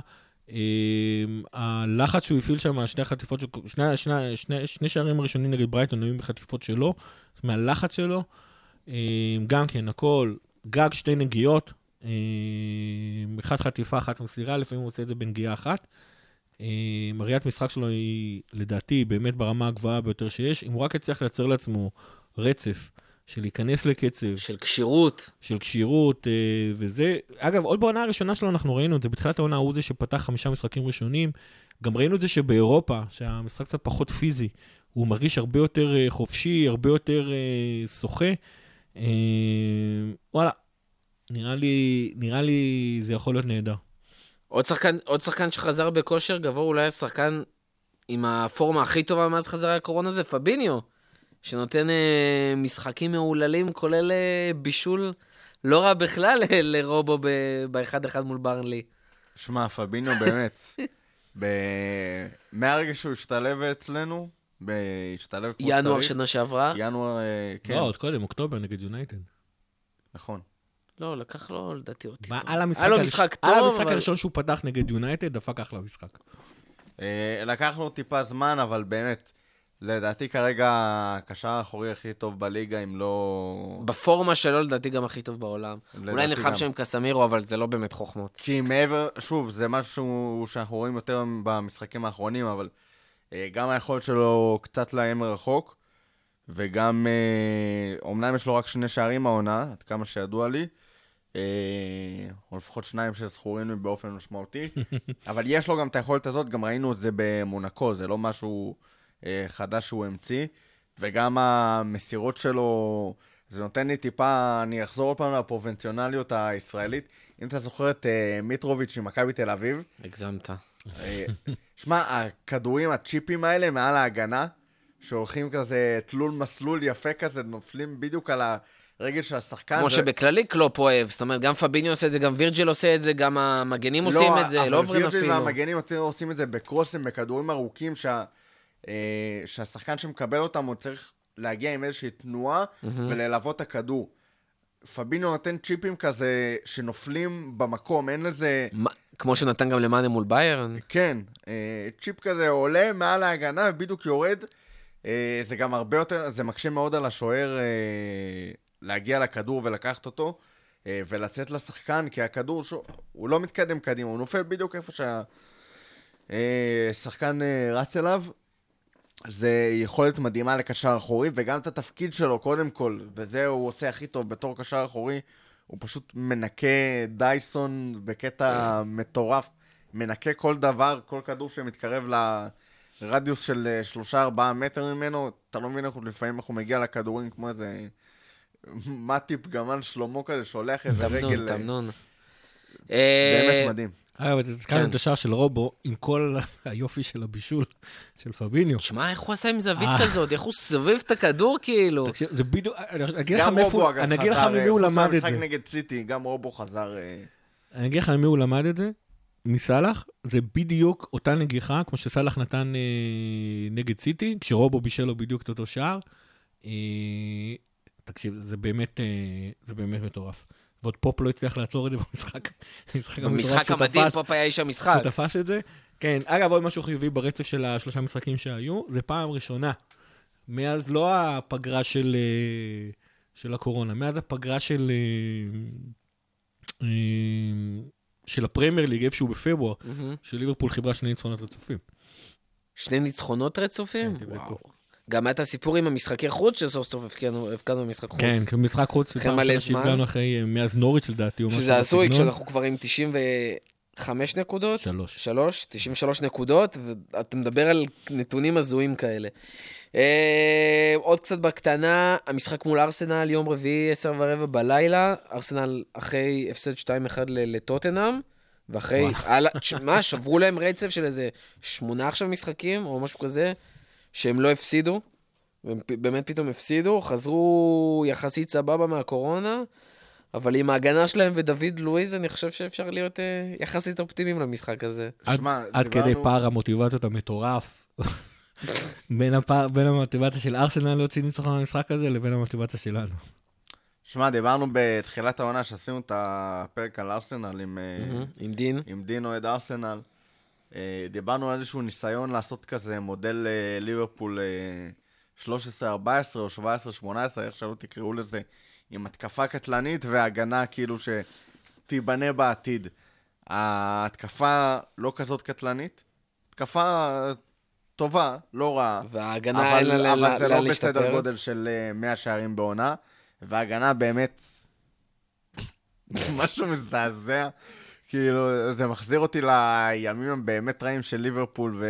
אה, הלחץ שהוא הפעיל שם, שני החטיפות, שני, שני, שני, שני שערים הראשונים נגד ברייטון היו בחטיפות שלו, מהלחץ שלו. אה, גם כן, הכל, גג שתי נגיעות, אה, אחת חטיפה, אחת מסירה, לפעמים הוא עושה את זה בנגיעה אחת. הראיית משחק שלו היא, לדעתי, באמת ברמה הגבוהה ביותר שיש. אם הוא רק יצליח לייצר לעצמו רצף של להיכנס לקצב, של כשירות. של כשירות אה, וזה. אגב, עוד בעונה הראשונה שלו אנחנו ראינו את זה, בתחילת העונה הוא זה שפתח חמישה משחקים ראשונים. גם ראינו את זה שבאירופה, שהמשחק קצת פחות פיזי, הוא מרגיש הרבה יותר אה, חופשי, הרבה יותר אה, שוחה. וואלה, נראה לי, נראה לי זה יכול להיות נהדר. עוד שחקן, עוד שחקן שחזר בכושר גבוה, אולי השחקן עם הפורמה הכי טובה מאז חזרה הקורונה זה פביניו, שנותן אה, משחקים מהוללים, כולל אה, בישול לא רע בכלל אה, לרובו ב- באחד אחד מול ברנלי. שמע, פבינו באמת, ב... מהרגע שהוא השתלב אצלנו, ב... השתלב כמו ינואר צריך, שנה שעברה. ינואר, אה, כן, לא, עוד קודם, אוקטובר נגד יונייטד. נכון. לא, לקח לו לדעתי אותי. מה, על המשחק היה לו הראש- משחק על טוב, המשחק אבל- הראשון שהוא פתח נגד יונייטד, דפק אחלה משחק. אה, לקח לו טיפה זמן, אבל באמת, לדעתי כרגע הקשר האחורי הכי טוב בליגה, אם לא... בפורמה שלו לדעתי גם הכי טוב בעולם. אולי נלחם גם. שם עם קסמירו, אבל זה לא באמת חוכמות. כי מעבר, שוב, זה משהו שאנחנו רואים יותר במשחקים האחרונים, אבל אה, גם היכולת שלו קצת לאיים רחוק, וגם, אה, אומנם יש לו רק שני שערים העונה, עד כמה שידוע לי, אה, או לפחות שניים שזכורים לי באופן משמעותי, אבל יש לו גם את היכולת הזאת, גם ראינו את זה במונקו, זה לא משהו חדש שהוא המציא, וגם המסירות שלו, זה נותן לי טיפה, אני אחזור עוד פעם לפרובנציונליות הישראלית. אם אתה זוכר את אה, מיטרוביץ' ממכבי תל אביב, הגזמת. אה, שמע, הכדורים, הצ'יפים האלה מעל ההגנה, שהולכים כזה תלול מסלול יפה כזה, נופלים בדיוק על הרגל של השחקן. כמו ו- שבכללי קלופ אוהב, זאת אומרת, גם פביניו עושה את זה, גם וירג'ל עושה את זה, גם המגנים עושים את זה, לא עוברים אבל וירג'יל אפילו. והמגנים עושים את זה בקרוסים, בכדורים ארוכים, שה, אה, שהשחקן שמקבל אותם, הוא צריך להגיע עם איזושהי תנועה וללוות את הכדור. פבינו נותן צ'יפים כזה שנופלים במקום, אין לזה... מה- כמו שהוא נתן גם למאנה מול ביירן. כן, אה, צ'יפ כזה עולה מעל ההגנה ובדיוק יורד. אה, זה גם הרבה יותר, זה מקשה מאוד על השוער אה, להגיע לכדור ולקחת אותו אה, ולצאת לשחקן, כי הכדור, הוא לא מתקדם קדימה, הוא נופל בדיוק איפה שהשחקן רץ אליו. זה יכולת מדהימה לקשר אחורי, וגם את התפקיד שלו, קודם כל, וזה הוא עושה הכי טוב בתור קשר אחורי, הוא פשוט מנקה דייסון בקטע מטורף, מנקה כל דבר, כל כדור שמתקרב לרדיוס של אה, שלושה ארבעה מטר ממנו, אתה לא מבין איך הוא לפעמים איך הוא מגיע לכדורים כמו איזה מטיפ גמל שלמה כזה, שולח איזה תמנון, רגל, אה, תמנון. באמת אה, מדהים. אתה הזכרת כן. את השער של רובו, עם כל היופי של הבישול של פביניו. שמע, איך הוא עשה עם זווית אה. כזאת? איך הוא סובב את הכדור כאילו? תקשיב, זה בדיוק, אני אגיד לך מאיפה, אני אגיד לך ממי אה, הוא חוץ למד את זה. נגד סיטי, גם רובו חזר... אה, אני אגיד לך ממי הוא למד את זה, מסאלח, זה בדיוק אותה נגיחה, כמו שסאלח נתן אה, נגד סיטי, כשרובו בישל לו בדיוק את אותו שער. אה, תקשיב, זה באמת, אה, זה באמת מטורף. ועוד פופ לא הצליח לעצור את זה במשחק. במשחק המדהים, פופ היה איש המשחק. שהוא תפס את זה. כן, אגב, עוד משהו חיובי ברצף של השלושה משחקים שהיו, זה פעם ראשונה. מאז לא הפגרה של, אה, של הקורונה, מאז הפגרה של, אה, אה, של הפרמייר ליג, איפשהו בפברואר, מהמם. שליברפול חיברה שני ניצחונות רצופים. שני ניצחונות רצופים? כן. וואו. גם היה את הסיפור עם המשחקי חוץ שסוף סוף הפקדנו הפקדנו במשחק חוץ. כן, משחק חוץ, אחרי מלא זמן. שהפגענו אחרי, אה, מאז נוריץ' לדעתי, או משהו שזה הזוי, בסגנון. כשאנחנו כבר עם 95 נקודות. שלוש. שלוש, 93 נקודות, ואתה מדבר על נתונים הזויים כאלה. אה, עוד קצת בקטנה, המשחק מול ארסנל, יום רביעי, 10 ורבע בלילה, ארסנל אחרי הפסד 2-1 ל- לטוטנאם, ואחרי, מה, שברו להם רצף של איזה שמונה עכשיו משחקים, או משהו כזה, שהם לא הפסידו, והם באמת פתאום הפסידו, חזרו יחסית סבבה מהקורונה, אבל עם ההגנה שלהם ודוד לואיז, אני חושב שאפשר להיות אה, יחסית אופטימיים למשחק הזה. עד, שמע, עד דיברנו- כדי פער המוטיבציות המטורף. בין, הפער, בין המוטיבציה של ארסנל להוציא ניצחון במשחק הזה לבין המוטיבציה שלנו. שמע, דיברנו בתחילת העונה שעשינו את הפרק על ארסנל עם, מהמם, עם דין. עם דין אוהד ארסנל. אה, דיברנו על איזשהו ניסיון לעשות כזה מודל אה, ליברפול אה, 13-14 או 17-18, איך שלא תקראו לזה, עם התקפה קטלנית והגנה כאילו שתיבנה בעתיד. ההתקפה לא כזאת קטלנית, התקפה טובה, לא רעה. וההגנה אין לה אבל, לאן אבל זה לא בסדר להשתפר. גודל של אה, 100 שערים בעונה, וההגנה באמת משהו מזעזע. כאילו, זה מחזיר אותי לימים הבאמת רעים של ליברפול, ו...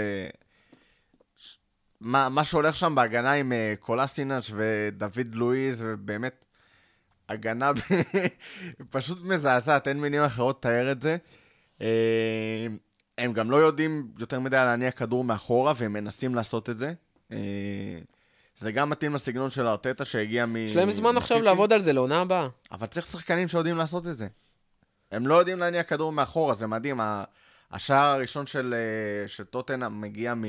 מה, מה שהולך שם בהגנה עם אה, קולסינאץ' ודוד לואיז, ובאמת, הגנה ב- פשוט מזעזעת, אין מילים אחרות לתאר את זה. אה, הם גם לא יודעים יותר מדי להניע כדור מאחורה, והם מנסים לעשות את זה. אה, זה גם מתאים לסגנון של ארטטה שהגיע מ... יש להם זמן עכשיו. לעבוד על זה לעונה הבאה. אבל צריך שחקנים שיודעים לעשות את זה. הם לא יודעים להניע כדור מאחורה, זה מדהים. השער הראשון של, אה, של טוטנאם מגיע מ...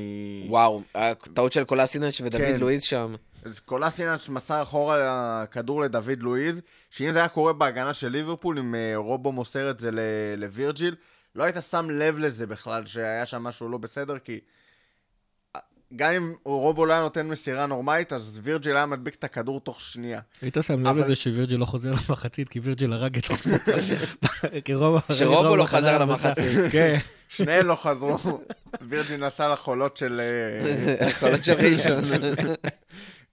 וואו, הטעות של קולסינץ' ודוד כן. לואיז שם. אז קולסינאץ' מסר אחורה כדור לדוד לואיז, שאם זה היה קורה בהגנה של ליברפול, אם אה, רובו מוסר את זה לווירג'יל, לא היית שם לב לזה בכלל, שהיה שם משהו לא בסדר, כי אה, גם אם רובו לא היה נותן מסירה נורמלית, אז וירג'יל היה מדביק את הכדור תוך שנייה. היית שם לב לזה שווירג'ל לא חוזר למחצית, כי וירג'ל הרג את רובו... שרובו לא חזר למחצית. כן. שניהם לא חזרו, וירג'יל נסע לחולות של... אה, יכולות של ראשון.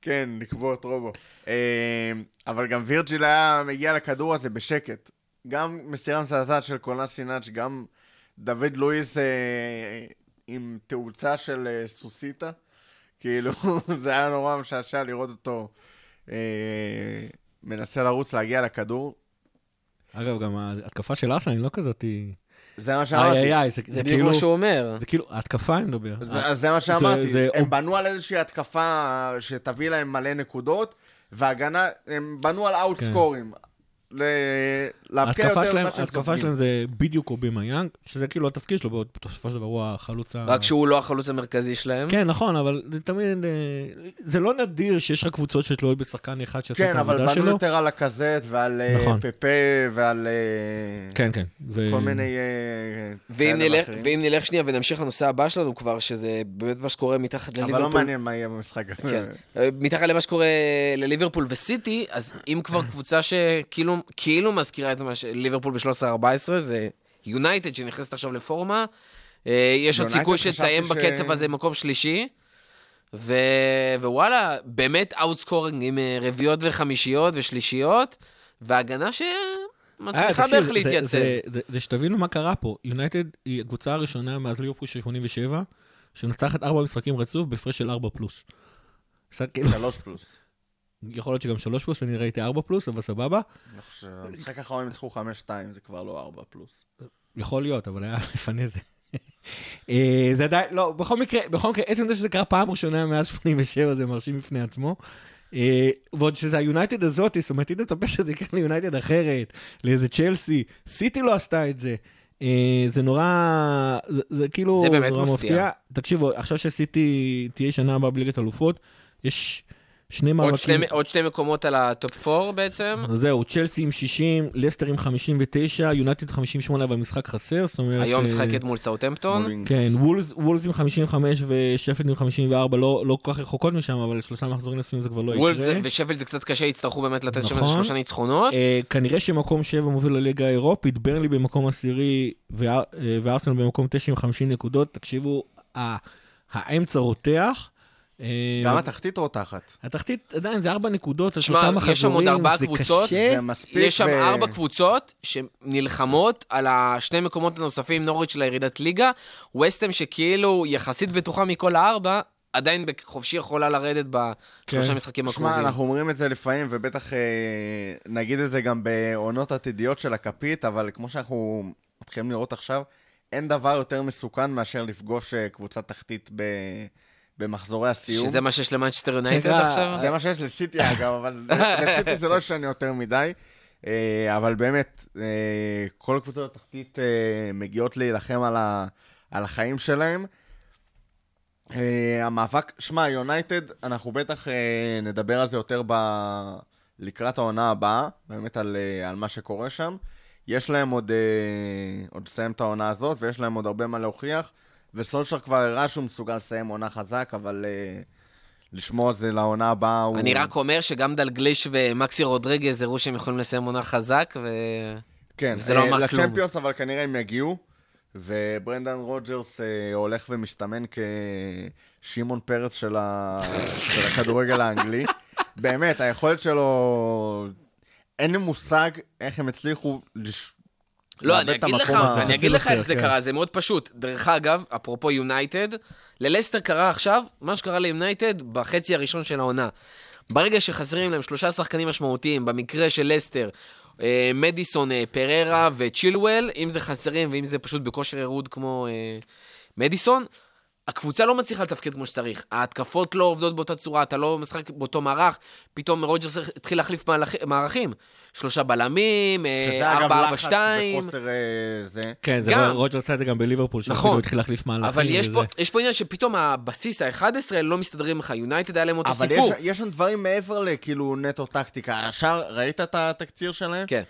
כן, לקבור את רובו. אה, אבל גם וירג'יל היה מגיע לכדור הזה בשקט. גם מסירה מזעזעת של קולנס סינאץ', גם דוד לואיס אה, עם תאוצה של אה, סוסיתא. כאילו, זה היה נורא משעשע לראות אותו אה, מנסה לרוץ להגיע לכדור. אגב, גם ההתקפה של ארסנל היא לא כזאת, היא... זה מה איי שאמרתי. איי איי, זה זה זה בדיוק כאילו... מה שהוא אומר. זה כאילו, ההתקפה אני מדבר. זה, זה מה שאמרתי, זה- הם בנו על איזושהי התקפה שתביא להם מלא נקודות, והגנה, הם בנו על אאוטסקורים. ל- להבקיע ההתקפה יותר שלהם, ממה שהם ההתקפה. שלהם זה בדיוק אובימה יאנג, שזה כאילו התפקיד שלו, בסופו של דבר הוא החלוץ ה... רק שהוא לא החלוץ המרכזי שלהם. כן, נכון, אבל זה תמיד... אה, זה לא נדיר שיש לך קבוצות שתלויות בשחקן אחד שעושה את כן, אבל העבודה בנו שלו. יותר על הקזט ועל אה, נכון. פפה ועל אה, כן, כן. ו- כל מיני ואם נלך. ואם נלך שנייה ונמשיך לנושא הבא שלנו כבר, שזה באמת מה שקורה מתחת אבל לליברפול. לא מעניין מה יהיה במשחק הזה. כן. מתחת למה שקורה לליברפול וסיטי, אז אם כבר קבוצה שכאילו כאילו מזכירה את מה שליברפול ב-13-14, זה יונייטד שנכנסת עכשיו לפורמה. אה, יש עוד סיכוי שתסיים ש- בקצב הזה מקום שלישי. ו... ווואלה, באמת outscoring עם אה, רביעיות וחמישיות ושלישיות, והגנה אה, שמצליחה תקשיב, בערך להתייצב. זה- זה- זה שתבינו מה קרה פה. יונייטד היא הקבוצה הראשונה מאז ליברפול של 87, שמנצחת ארבע משחקים רצוף בהפרש של ארבע פלוס. שלוש פלוס. יכול להיות שגם שלוש פלוס, אני ראיתי ארבע פלוס, אבל סבבה. אני חושב, המשחק האחרון הם ניצחו חמש שתיים, זה כבר לא ארבע פלוס. יכול להיות, אבל היה לפני זה. אה, זה עדיין, לא, בכל מקרה, בכל מקרה, עצם זה שזה קרה פעם ראשונה מאז 87, זה מרשים בפני עצמו. אה, ועוד שזה היונייטד הזאת, זאת אומרת, הייתי מצפה שזה יקרה ליונייטד אחרת, לאיזה צ'לסי, סיטי לא עשתה את זה. אה, זה נורא, זה, זה כאילו, זה באמת מפתיע. תקשיבו, עכשיו שסיטי תהיה שנה הבאה בליגת אלופות, יש שני עוד מאבקים. שני- עוד שני מקומות על ה top 4 בעצם. זהו, צ'לסי עם 60, לסטר עם 59, יונייטד 58, אבל משחק חסר, זאת אומרת... היום אה, משחקת מול סאוטהמפטון. מולינג. כן, וולס, וולס עם 55 ושפילד עם 54, לא, לא כל כך רחוקות משם, אבל שלושה מחזורים לסיום זה כבר לא וולס יקרה. ושפילד זה קצת קשה, יצטרכו באמת לתת שם נכון. איזה שלושה ניצחונות. אה, כנראה שמקום 7 מוביל לליגה האירופית, ברנלי במקום עשירי אה, וארסנל במקום 9 עם 50 נקודות. תקשיבו, האמצע רותח. אה, גם התחתית רותחת. התחתית עדיין זה 4 נקודות, על שמע, שלושה יש שם עוד מחזורים, ארבעה זה קבוצות. זה מספיק. יש שם ארבע קבוצות שנלחמות על השני מקומות הנוספים, נוריץ' לירידת ליגה. וסטם שכאילו יחסית בטוחה מכל הארבע, עדיין חופשי יכולה לרדת בשלושה כן. משחקים שמע, הקרובים. אנחנו אומרים את זה לפעמים, ובטח אה, נגיד את זה גם בעונות עתידיות של הכפית, אבל כמו שאנחנו מתחילים לראות עכשיו, אין דבר יותר מסוכן מאשר לפגוש אה, קבוצת תחתית ב... במחזורי הסיום. שזה מה שיש למנצ'סטר יונייטד עכשיו? זה מה שיש לסיטי אגב, אבל לסיטי זה לא ישנה יותר מדי. אה, אבל באמת, אה, כל קבוצות התחתית אה, מגיעות להילחם על, ה, על החיים שלהם. המאבק, שמע, יונייטד, אנחנו בטח נדבר על זה יותר ב... לקראת העונה הבאה, באמת על, על מה שקורה שם. יש להם עוד, עוד לסיים את העונה הזאת, ויש להם עוד הרבה מה להוכיח. וסולשר כבר הראה שהוא מסוגל לסיים עונה חזק, אבל אה, לשמור על זה לעונה הבאה הוא... אני רק אומר שגם דלגליש ומקסי רודריגז הראו שהם יכולים לסיים עונה חזק, ו... כן, זה לא אה, אמר כלום. לצ'מפיונס, אבל כנראה הם יגיעו. וברנדן רוג'רס אה, הולך ומסתמן כשמעון פרס של, ה... של הכדורגל האנגלי. באמת, היכולת שלו... אין לי מושג איך הם הצליחו לש... לא, אני אגיד לך. אני אגיד לך איך זה כן. קרה, זה מאוד פשוט. דרך אגב, אפרופו יונייטד, ללסטר קרה עכשיו מה שקרה ליונייטד בחצי הראשון של העונה. ברגע שחסרים להם שלושה שחקנים משמעותיים, במקרה של לסטר, אה, מדיסון, אה, פררה וצ'ילואל, אם זה חסרים ואם זה פשוט בכושר ירוד כמו אה, מדיסון, הקבוצה לא מצליחה לתפקד כמו שצריך. ההתקפות לא עובדות באותה צורה, אתה לא משחק באותו מערך, פתאום רוג'רס התחיל להחליף מהלכ- מערכים. שלושה בלמים, אה, שזה אגב ארבע, ארבע, לחץ שתיים. וחוסר אה, זה. כן, זה גם. רוג'ר עשה את זה גם בליברפול, נכון. שהוא התחיל להחליף מהלכים. אבל יש וזה. פה, יש פה עניין שפתאום הבסיס ה-11 לא מסתדרים לך, יונייטד היה להם אותו אבל סיפור. יש, יש שם דברים מעבר לכאילו נטו טקטיקה. השער, ראית את התקציר שלהם? כן.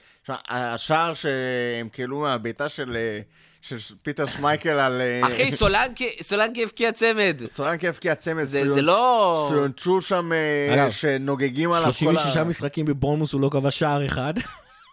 השער שהם כאילו מהבעיטה של, אה, של פיטר שמייקל על... אה, אחי, סולנקי, הבקיע צמד. סולנקי הבקיע צמד. זה, לא... ציונצ'ו שם, אה, שנוגגים עליו כל ה... 36 משחקים בבורנמוס הוא לא כבש שער אחד.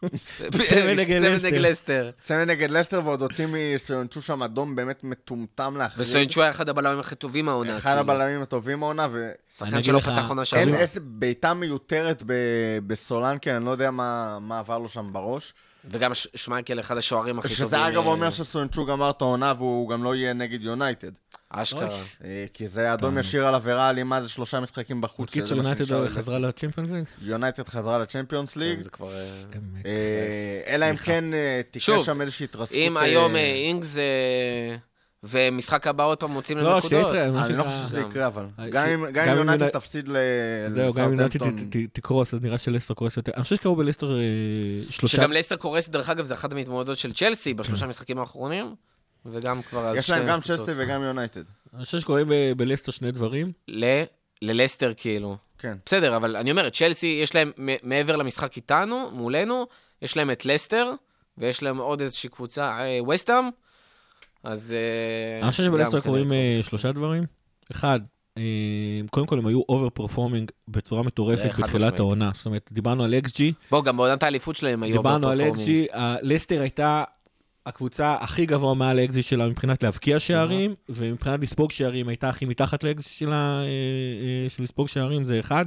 צמד נגד לסטר. צמד נגד לסטר, ועוד הוציא מסיונצ'ו שם אדום באמת מטומטם להחריד. וסוינצ'ו היה אחד הבלמים הכי טובים מהעונה. אחד כאילו. הבלמים הטובים מהעונה, ו... אני שחקן שלא פתח עונה אין שעברה. איזה בעיטה מיותרת ב- בסולנקי, אני לא יודע מה מה עבר לו שם בראש. וגם ש- שמייקל, אחד השוערים הכי טובים. שזה אגב אה, אומר שסויונצ'ו גמר את העונה והוא גם לא יהיה נגד יונייטד. אשכרה. אה, כי זה אדום ישיר על עבירה אלימה, זה שלושה משחקים בחוץ. קיצור, שזה מה יונייטד חזרה לצ'מפיונס ליג? יונייטד חזרה לצ'מפיונס ליג. זה כבר... אה, אה, אלא אם כן תקרה שם איזושהי התרסקות. אם היום אינגס... אה, ומשחק הבא עוד פעם מוצאים להם לא, נקודות. שיהיה מה אני לא חושב שזה. יקרה, אבל. אה, גם אם- יונייטד- תפסיד ל... זהו, גם אם ת- תקרוס, אז נראה שלסטר קורס יותר. אני חושב שקראו בלסטר אה, שלושה... שגם לסטר קורס, דרך אגב, זה אחת המתמודדות של צ'לסי בשלושה משחקים האחרונים, וגם כבר... אז יש להם גם. צ'לסי וגם יונייטד. אני חושב שקוראים בלסטר שני דברים. ל- ללסטר, כאילו. כן. בסדר, אבל אני אומר, צ'לסי, יש להם, מעבר למשחק איתנו, מולנו, יש להם את לסטר, ויש להם עוד איזושהי קבוצה, אה, ווסטהאם, אז... אה, אני חושב שבלסטר קוראים. אה, שלושה דברים. אחד, אה, קודם כל הם היו over performing בצורה מטורפת בתחילת. העונה. זאת אומרת, דיברנו על XG, בוא, גם בעונת האליפות שלהם היו דיברנו על. XG, לסטר הייתה הקבוצה הכי גבוה מעל ה-XG שלה מבחינת להבקיע שערים, ומבחינת לספוג שערים הייתה הכי מתחת ל-XG שלה, של לספוג שערים, זה אחד.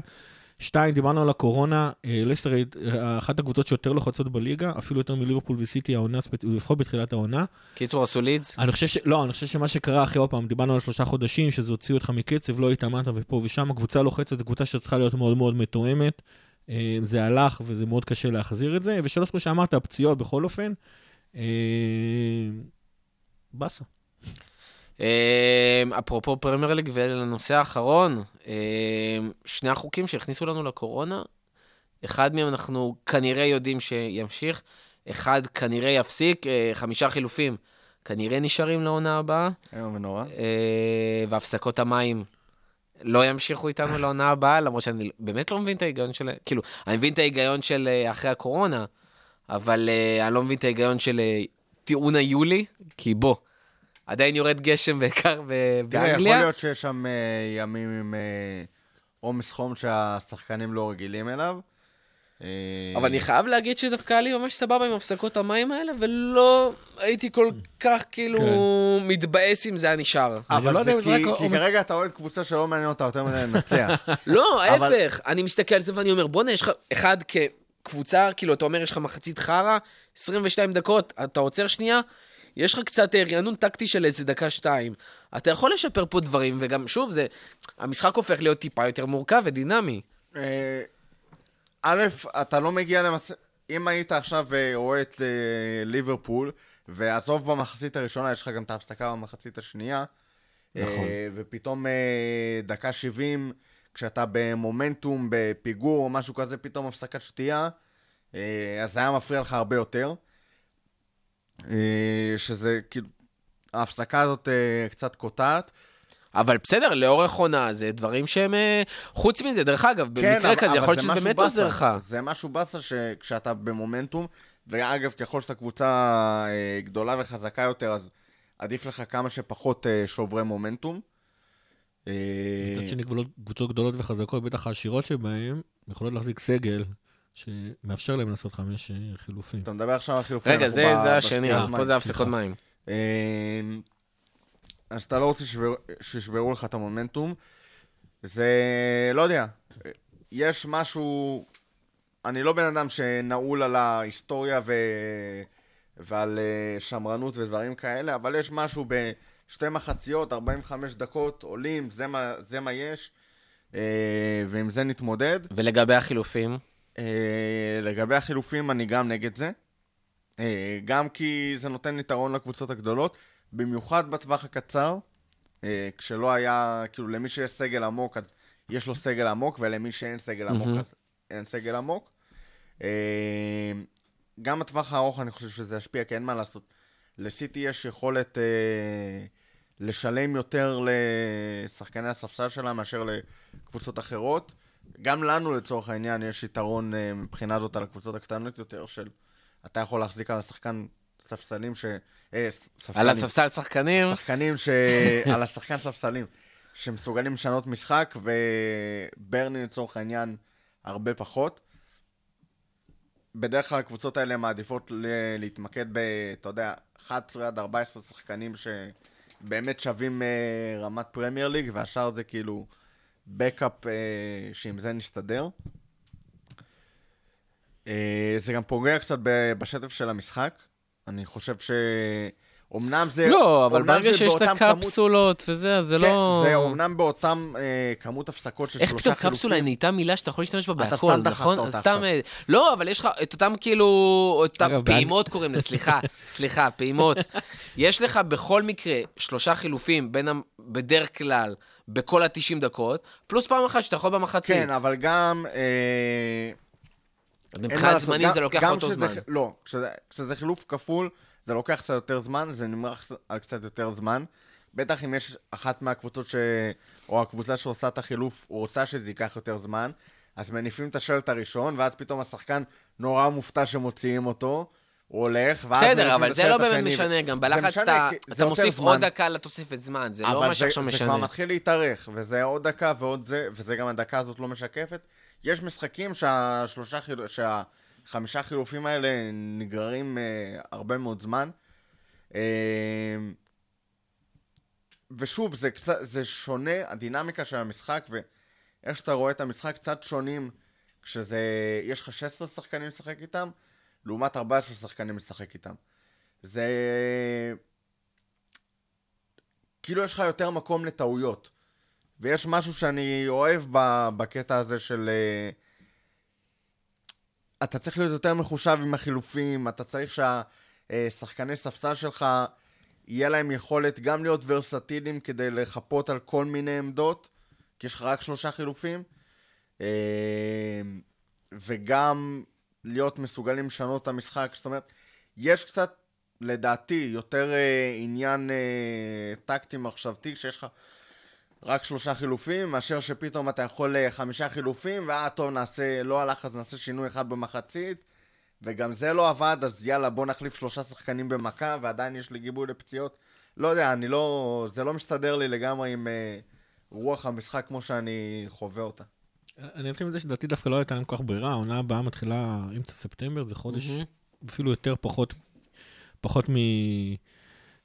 שתיים, דיברנו על הקורונה, אה, לסטר היא אה, אחת הקבוצות שיותר לוחצות בליגה, אפילו יותר מליברפול וסיטי העונה, לפחות בתחילת העונה. קיצור, עשו לידס. אני חושב ש... לא, אני חושב שמה שקרה אחרי, עוד פעם, דיברנו על שלושה חודשים, שזה הוציא אותך מקצב, לא התאמנת ופה ושם, הקבוצה לוחצת, זו קבוצה שצריכה להיות מאוד מאוד מתואמת. אה, זה הלך וזה מאוד קשה להחזיר את זה. ושלוש, כמו שאמרת, הפציעות בכל אופן. באסה. אה, אפרופו פרמייר ליג ולנושא האחרון, אה, שני החוקים שהכניסו לנו לקורונה, אחד מהם אנחנו כנראה יודעים שימשיך, אחד כנראה יפסיק, אה, חמישה חילופים כנראה נשארים לעונה הבאה, איום ונורא. אה, והפסקות המים לא ימשיכו איתנו לעונה הבאה, למרות שאני באמת לא מבין את ההיגיון של... כאילו, אני מבין את ההיגיון של אה, אחרי הקורונה, אבל אני לא מבין את ההיגיון של טיעון היולי, כי בוא, עדיין יורד גשם בעיקר ב- תראה, יכול באנגליה. להיות שיש שם אה, ימים עם אה, עומס חום שהשחקנים לא רגילים אליו. אה, אבל אני חייב להגיד שדווקא היה לי ממש סבבה עם הפסקות המים האלה, ולא הייתי כל כך כאילו מתבאס אם זה היה נשאר. אני לא אבל יודע זה אם זה כי רק כי עומס- כרגע אתה אוהד קבוצה שלא מעניין אותה יותר מדי לנצח. לא, אבל- ההפך. אני מסתכל על זה ואני אומר, בואנה, יש לך אחד כקבוצה, כאילו, אתה אומר, יש לך מחצית חרא, 22 דקות, אתה עוצר שנייה, יש לך קצת אה, רענון טקטי של איזה דקה-שתיים. אתה יכול לשפר פה דברים, וגם, שוב, זה... המשחק הופך להיות טיפה יותר מורכב ודינמי. אה, א', אתה לא מגיע למס... אם היית עכשיו אה, רואה את אה, ליברפול, ועזוב במחצית הראשונה, יש לך גם את ההפסקה במחצית השנייה. נכון. ופתאום דקה 70, כשאתה במומנטום, בפיגור או משהו כזה, פתאום הפסקת שתייה, אז זה היה מפריע לך הרבה יותר. אה, שזה כאילו, ההפסקה הזאת אה, קצת קוטעת. אבל בסדר, לאורך עונה זה דברים שהם... אה, חוץ מזה, דרך אגב, במקרה כן, אבל- כזה, אבל יכול להיות זה שזה באמת. עוזר לך. זה משהו באסה שכשאתה במומנטום, ואגב, ככל שאתה קבוצה גדולה וחזקה יותר, אז עדיף לך כמה שפחות שוברי מומנטום. מצד שני, קבוצות גדולות וחזקות, בטח העשירות שבהן, יכולות להחזיק סגל שמאפשר להם לעשות חמש אה, חילופים. אתה מדבר עכשיו על חילופים. רגע, זה ב- זה השני. פה זה הפסקות. מים. אה, אז אתה לא רוצה שישבר- שישברו לך את המומנטום. זה, לא יודע, יש משהו, אני לא בן אדם שנעול על ההיסטוריה ו... ועל אה, שמרנות ודברים כאלה, אבל יש משהו בשתי מחציות, 45 דקות, עולים, זה מה, זה מה יש, ועם זה נתמודד. ולגבי החילופים? אה, לגבי החילופים, אני גם נגד זה. אה, גם כי זה נותן יתרון לקבוצות הגדולות, במיוחד בטווח הקצר, אה, כשלא היה, כאילו, למי שיש סגל עמוק, אז יש לו סגל עמוק, ולמי שאין סגל עמוק, מהמם. אז אין סגל עמוק. גם בטווח הארוך אני חושב שזה ישפיע, כי אין מה לעשות. לסיטי יש יכולת אה, לשלם יותר לשחקני הספסל שלה מאשר לקבוצות אחרות. גם לנו לצורך העניין יש יתרון אה, מבחינה זאת על הקבוצות הקטנות יותר של אתה יכול להחזיק על השחקן ספסלים ש... אה, ספסלים. על הספסל שחקנים? שחקנים ש... על השחקן ספסלים שמסוגלים לשנות משחק וברני לצורך העניין הרבה פחות. בדרך כלל הקבוצות האלה מעדיפות ל- להתמקד ב, אתה יודע, 11 עד 14 שחקנים שבאמת שווים אה, רמת פרמייר ליג, והשאר זה כאילו בקאפ אה, שעם זה נסתדר. אה, זה גם פוגע קצת ב- בשטף של המשחק. אני חושב ש... אמנם זה... לא, אבל אמנם ברגע שיש את באותם כמות- הקפסולות וזה, אז זה כן, לא... זה אומנם באותם אה, כמות הפסקות של איך שלושה פתאום חילופים. קפסולה היא נהייתה מילה שאתה יכול להשתמש בה אתה בהכל, סתם דחפת נכון? אותה סתם... עכשיו. אה, לא, אבל יש לך את אותם כאילו... אותם פעימות קוראים לזה, סליחה, סליחה, פעימות. יש לך בכל מקרה שלושה חילופים בין... בדרך כלל בכל ה-90 דקות, פלוס פעם אחת שאתה יכול במחצית. כן, אבל גם... אה, מבחינת זמנים גם- זה לוקח אותו כשזה זמן. לא, כשזה, כשזה חילוף כפול, זה לוקח קצת יותר זמן, זה נמרח על קצת יותר זמן. בטח אם יש אחת מהקבוצות ש... או הקבוצה שעושה את החילוף, רוצה שזה ייקח יותר זמן, אז מניפים את השלט הראשון, ואז פתאום השחקן נורא מופתע שמוציאים אותו, הוא הולך, ואז בסדר, אבל זה לא באמת. משנה, גם זה בלחץ משנה, אתה זה אתה מוסיף. עוד דקה לתוספת זמן, זה לא אבל מה שעכשיו זה, זה משנה. כבר מתחיל להתארך, וזה עוד דקה ועוד זה, וזה גם הדקה הזאת לא משקפת. יש משחקים שהשלושה. שהחמישה חילופים האלה נגררים אה, הרבה מאוד זמן. אה, ושוב, זה, קצת, זה שונה, הדינמיקה של המשחק ואיך שאתה רואה את המשחק קצת שונים כשזה, יש לך 16 שחקנים לשחק איתם, לעומת 14 שחקנים לשחק איתם. זה... כאילו יש לך יותר מקום לטעויות. ויש משהו שאני אוהב בקטע הזה של... אה, אתה צריך להיות יותר מחושב עם החילופים, אתה צריך שהשחקני ספסל שלך, יהיה להם יכולת גם להיות ורסטיליים כדי לחפות על כל מיני עמדות, כי יש לך רק שלושה חילופים, אה, וגם להיות מסוגלים לשנות את המשחק. זאת אומרת, יש קצת, לדעתי, יותר אה, עניין אה, טקטי מחשבתי, כשיש לך רק שלושה חילופים, מאשר שפתאום אתה יכול אה, חמישה חילופים, ואה, טוב, נעשה, לא הלך, אז נעשה שינוי אחד במחצית, וגם זה לא עבד, אז יאללה, בוא נחליף שלושה שחקנים במכה, ועדיין יש לי גיבוי לפציעות. לא יודע, אני לא... זה לא מסתדר לי לגמרי עם אה, רוח המשחק כמו שאני חווה אותה. אני אתחיל מזה שלדעתי דווקא לא הייתה לנו כל כך ברירה, העונה הבאה מתחילה אמצע ספטמבר, זה חודש אפילו יותר פחות, פחות מ...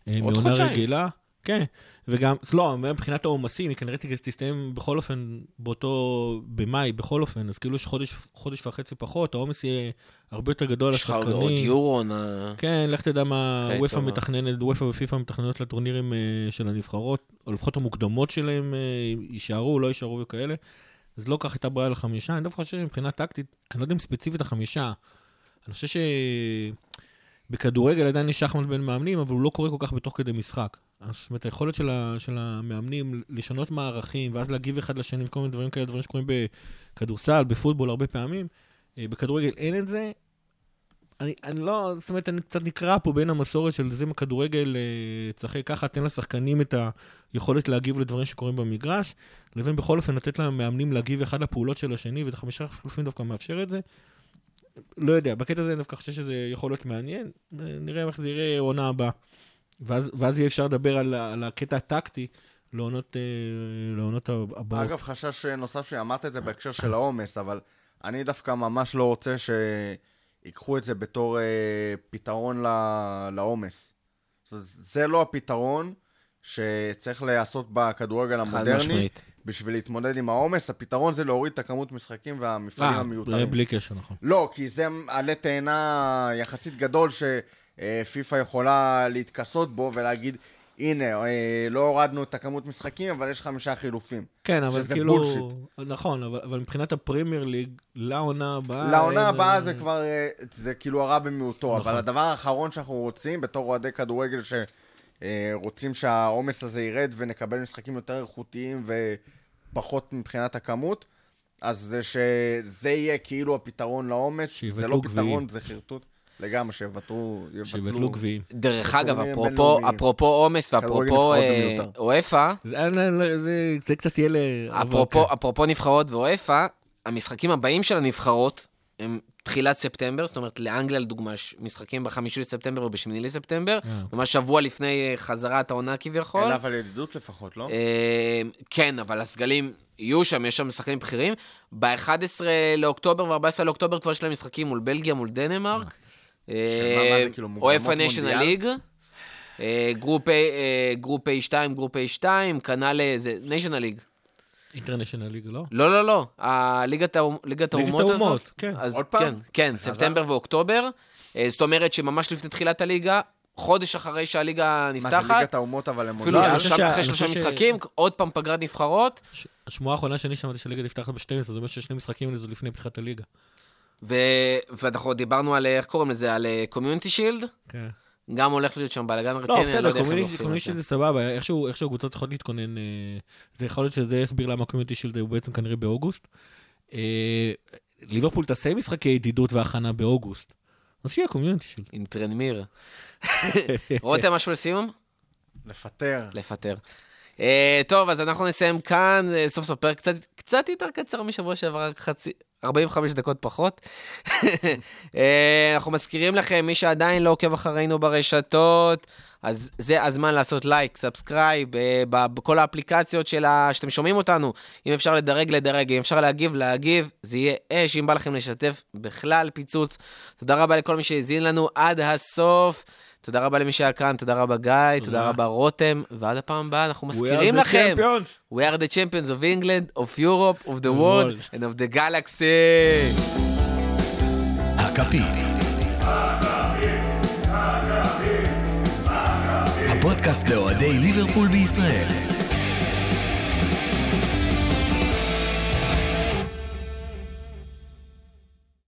אה, מעונה. רגילה. כן, וגם, לא, מבחינת העומסים, היא כנראה תסתיים בכל אופן באותו, במאי, בכל אופן, אז כאילו יש חודש, חודש וחצי פחות, העומס יהיה הרבה יותר גדול יש לך עוד- לשחקנים. יורו, נא- כן, לך תדע מה וופא. מתכננת, וופא ופיפ"א מתכננות לטורנירים אה, של הנבחרות, או לפחות המוקדמות שלהם אה, יישארו, לא יישארו וכאלה. אז לא כך הייתה ברירה לחמישה, אני דווקא חושב שמבחינה טקטית, אני לא יודע אם ספציפית החמישה, אני חושב שבכדורגל עדיין יש שחמט בין מאמנים, אבל הוא לא קורה כל כך בתוך כדי משחק. זאת אומרת, היכולת של, ה, של המאמנים לשנות מערכים, ואז להגיב אחד לשני וכל מיני דברים כאלה, דברים שקורים בכדורסל, בפוטבול הרבה פעמים, אה, בכדורגל אין את זה, אני, אני לא, זאת אומרת, אני קצת נקרע פה בין המסורת של זה בכדורגל, אה, תשחק ככה, תן לשחקנים את היכולת להגיב לדברים שקורים במגרש, לבין בכל אופן לתת למאמנים להגיב אחד לפעולות של השני, ואת החמישה חילופים דווקא מאפשר את זה. לא יודע, בקטע הזה אני דווקא חושב שזה יכול להיות מעניין, אה, נראה איך זה יראה עונה הבאה. ואז, ואז יהיה אפשר לדבר על, על הקטע הטקטי לעונות, אה, לעונות הבאות. אגב, חשש נוסף שאמרת את זה בהקשר של העומס, אבל אני דווקא ממש לא רוצה שיקחו את זה בתור אה, פתרון לעומס. זה- זה לא הפתרון שצריך להיעשות בכדורגל חד המודרני משמעית. בשביל להתמודד עם העומס. הפתרון זה להוריד את הכמות משחקים והמפעלים אה, המיותרים. בלי קשר, נכון. לא, כי זה עלה תאנה יחסית גדול שפיפ"א יכולה להתכסות בו ולהגיד, הנה, אה, לא הורדנו את הכמות משחקים, אבל יש חמישה חילופים. כן, אבל שזה כאילו... בולשיט. נכון, אבל, אבל מבחינת הפרמייר ליג, לעונה הבאה... לעונה אין, הבאה אה, זה כבר, אה, זה כאילו הרע במיעוטו, נכון. אבל הדבר האחרון שאנחנו רוצים, בתור אוהדי כדורגל שרוצים שהעומס הזה ירד ונקבל משחקים יותר איכותיים ופחות מבחינת הכמות, אז זה שזה יהיה כאילו הפתרון לעומס, זה לא גביעים. פתרון, זה חרטוט. לגמרי, שיבטלו, שיבטלו גביעים. דרך אגב, אפרופו עומס ואפרופו זה אה, מיותר. אוופא, זה, קצת יהיה ל... אפרופו, אפרופו נבחרות ואוופא, המשחקים הבאים של הנבחרות הם תחילת ספטמבר, זאת אומרת לאנגליה לדוגמה, יש משחקים בחמישי לספטמבר או בשמיני לספטמבר, אה. ממש שבוע לפני אה, חזרת העונה כביכול. אלא אבל ידידות לפחות, לא? כן, אבל הסגלים יהיו שם, יש שם שחקנים בכירים. ב-11 לאוקטובר ו-14 לאוקטובר כבר יש להם משחקים מול בלגיה, מול דנמרק. מה מוקדמות אופה National? League. group A, אה, group A2, group A2, כנ"ל אה, זה National League. International League, לא? לא, לא, לא. הליגת האומ- ליגת האומות הזאת. האומות, כן. אז עוד פעם? כן, כן? ספטמבר ואוקטובר. אה, זאת אומרת שממש לפני תחילת הליגה, חודש אחרי שהליגה מה נפתחת, זה ליגת האומות, אבל הם אפילו לא, אחרי שלושה משחקים, עוד פעם פגרת נבחרות. השמועה האחרונה שאני שמעתי שהליגה נפתחת ב-12, זאת אומרת ששני משחקים לזה לפני פתיחת הליגה. ו... ואנחנו דיברנו על, אה, איך קוראים לזה? על Community Shield? כן. גם הולך להיות שם בלאגן רציני, לא, אני בסדר, Community Community זה. סבבה, איכשהו איכשהו הקבוצות צריכות להתכונן, אה, זה יכול להיות שזה יסביר למה ה Community Shield הוא בעצם כנראה באוגוסט. אה, ליברפול תעשה משחקי ידידות והכנה באוגוסט, אז שיהיה Community Shield. עם טרנמיר. רותם, משהו לסיום? לפטר. לפטר. אה, טוב, אז אנחנו נסיים כאן, אה, סוף סוף פרק קצת, קצת יותר קצר משבוע שעבר, רק חצי... 45 דקות פחות. אה, אנחנו מזכירים לכם, מי שעדיין לא עוקב אחרינו ברשתות, אז זה הזמן לעשות לייק, subscribe, אה, בכל האפליקציות של ה... שאתם שומעים אותנו. אם אפשר לדרג, לדרג, אם אפשר להגיב, להגיב. זה יהיה אש, אם בא לכם לשתף בכלל פיצוץ. תודה רבה לכל מי שהאזין לנו עד הסוף. תודה רבה למי שהיה כאן, תודה רבה גיא, תודה רבה רותם, ועד הפעם הבאה אנחנו מזכירים לכם. We are the champions of England, of Europe, of the world, and of the galaxy. הכפית. הפודקאסט לאוהדי ליברפול בישראל.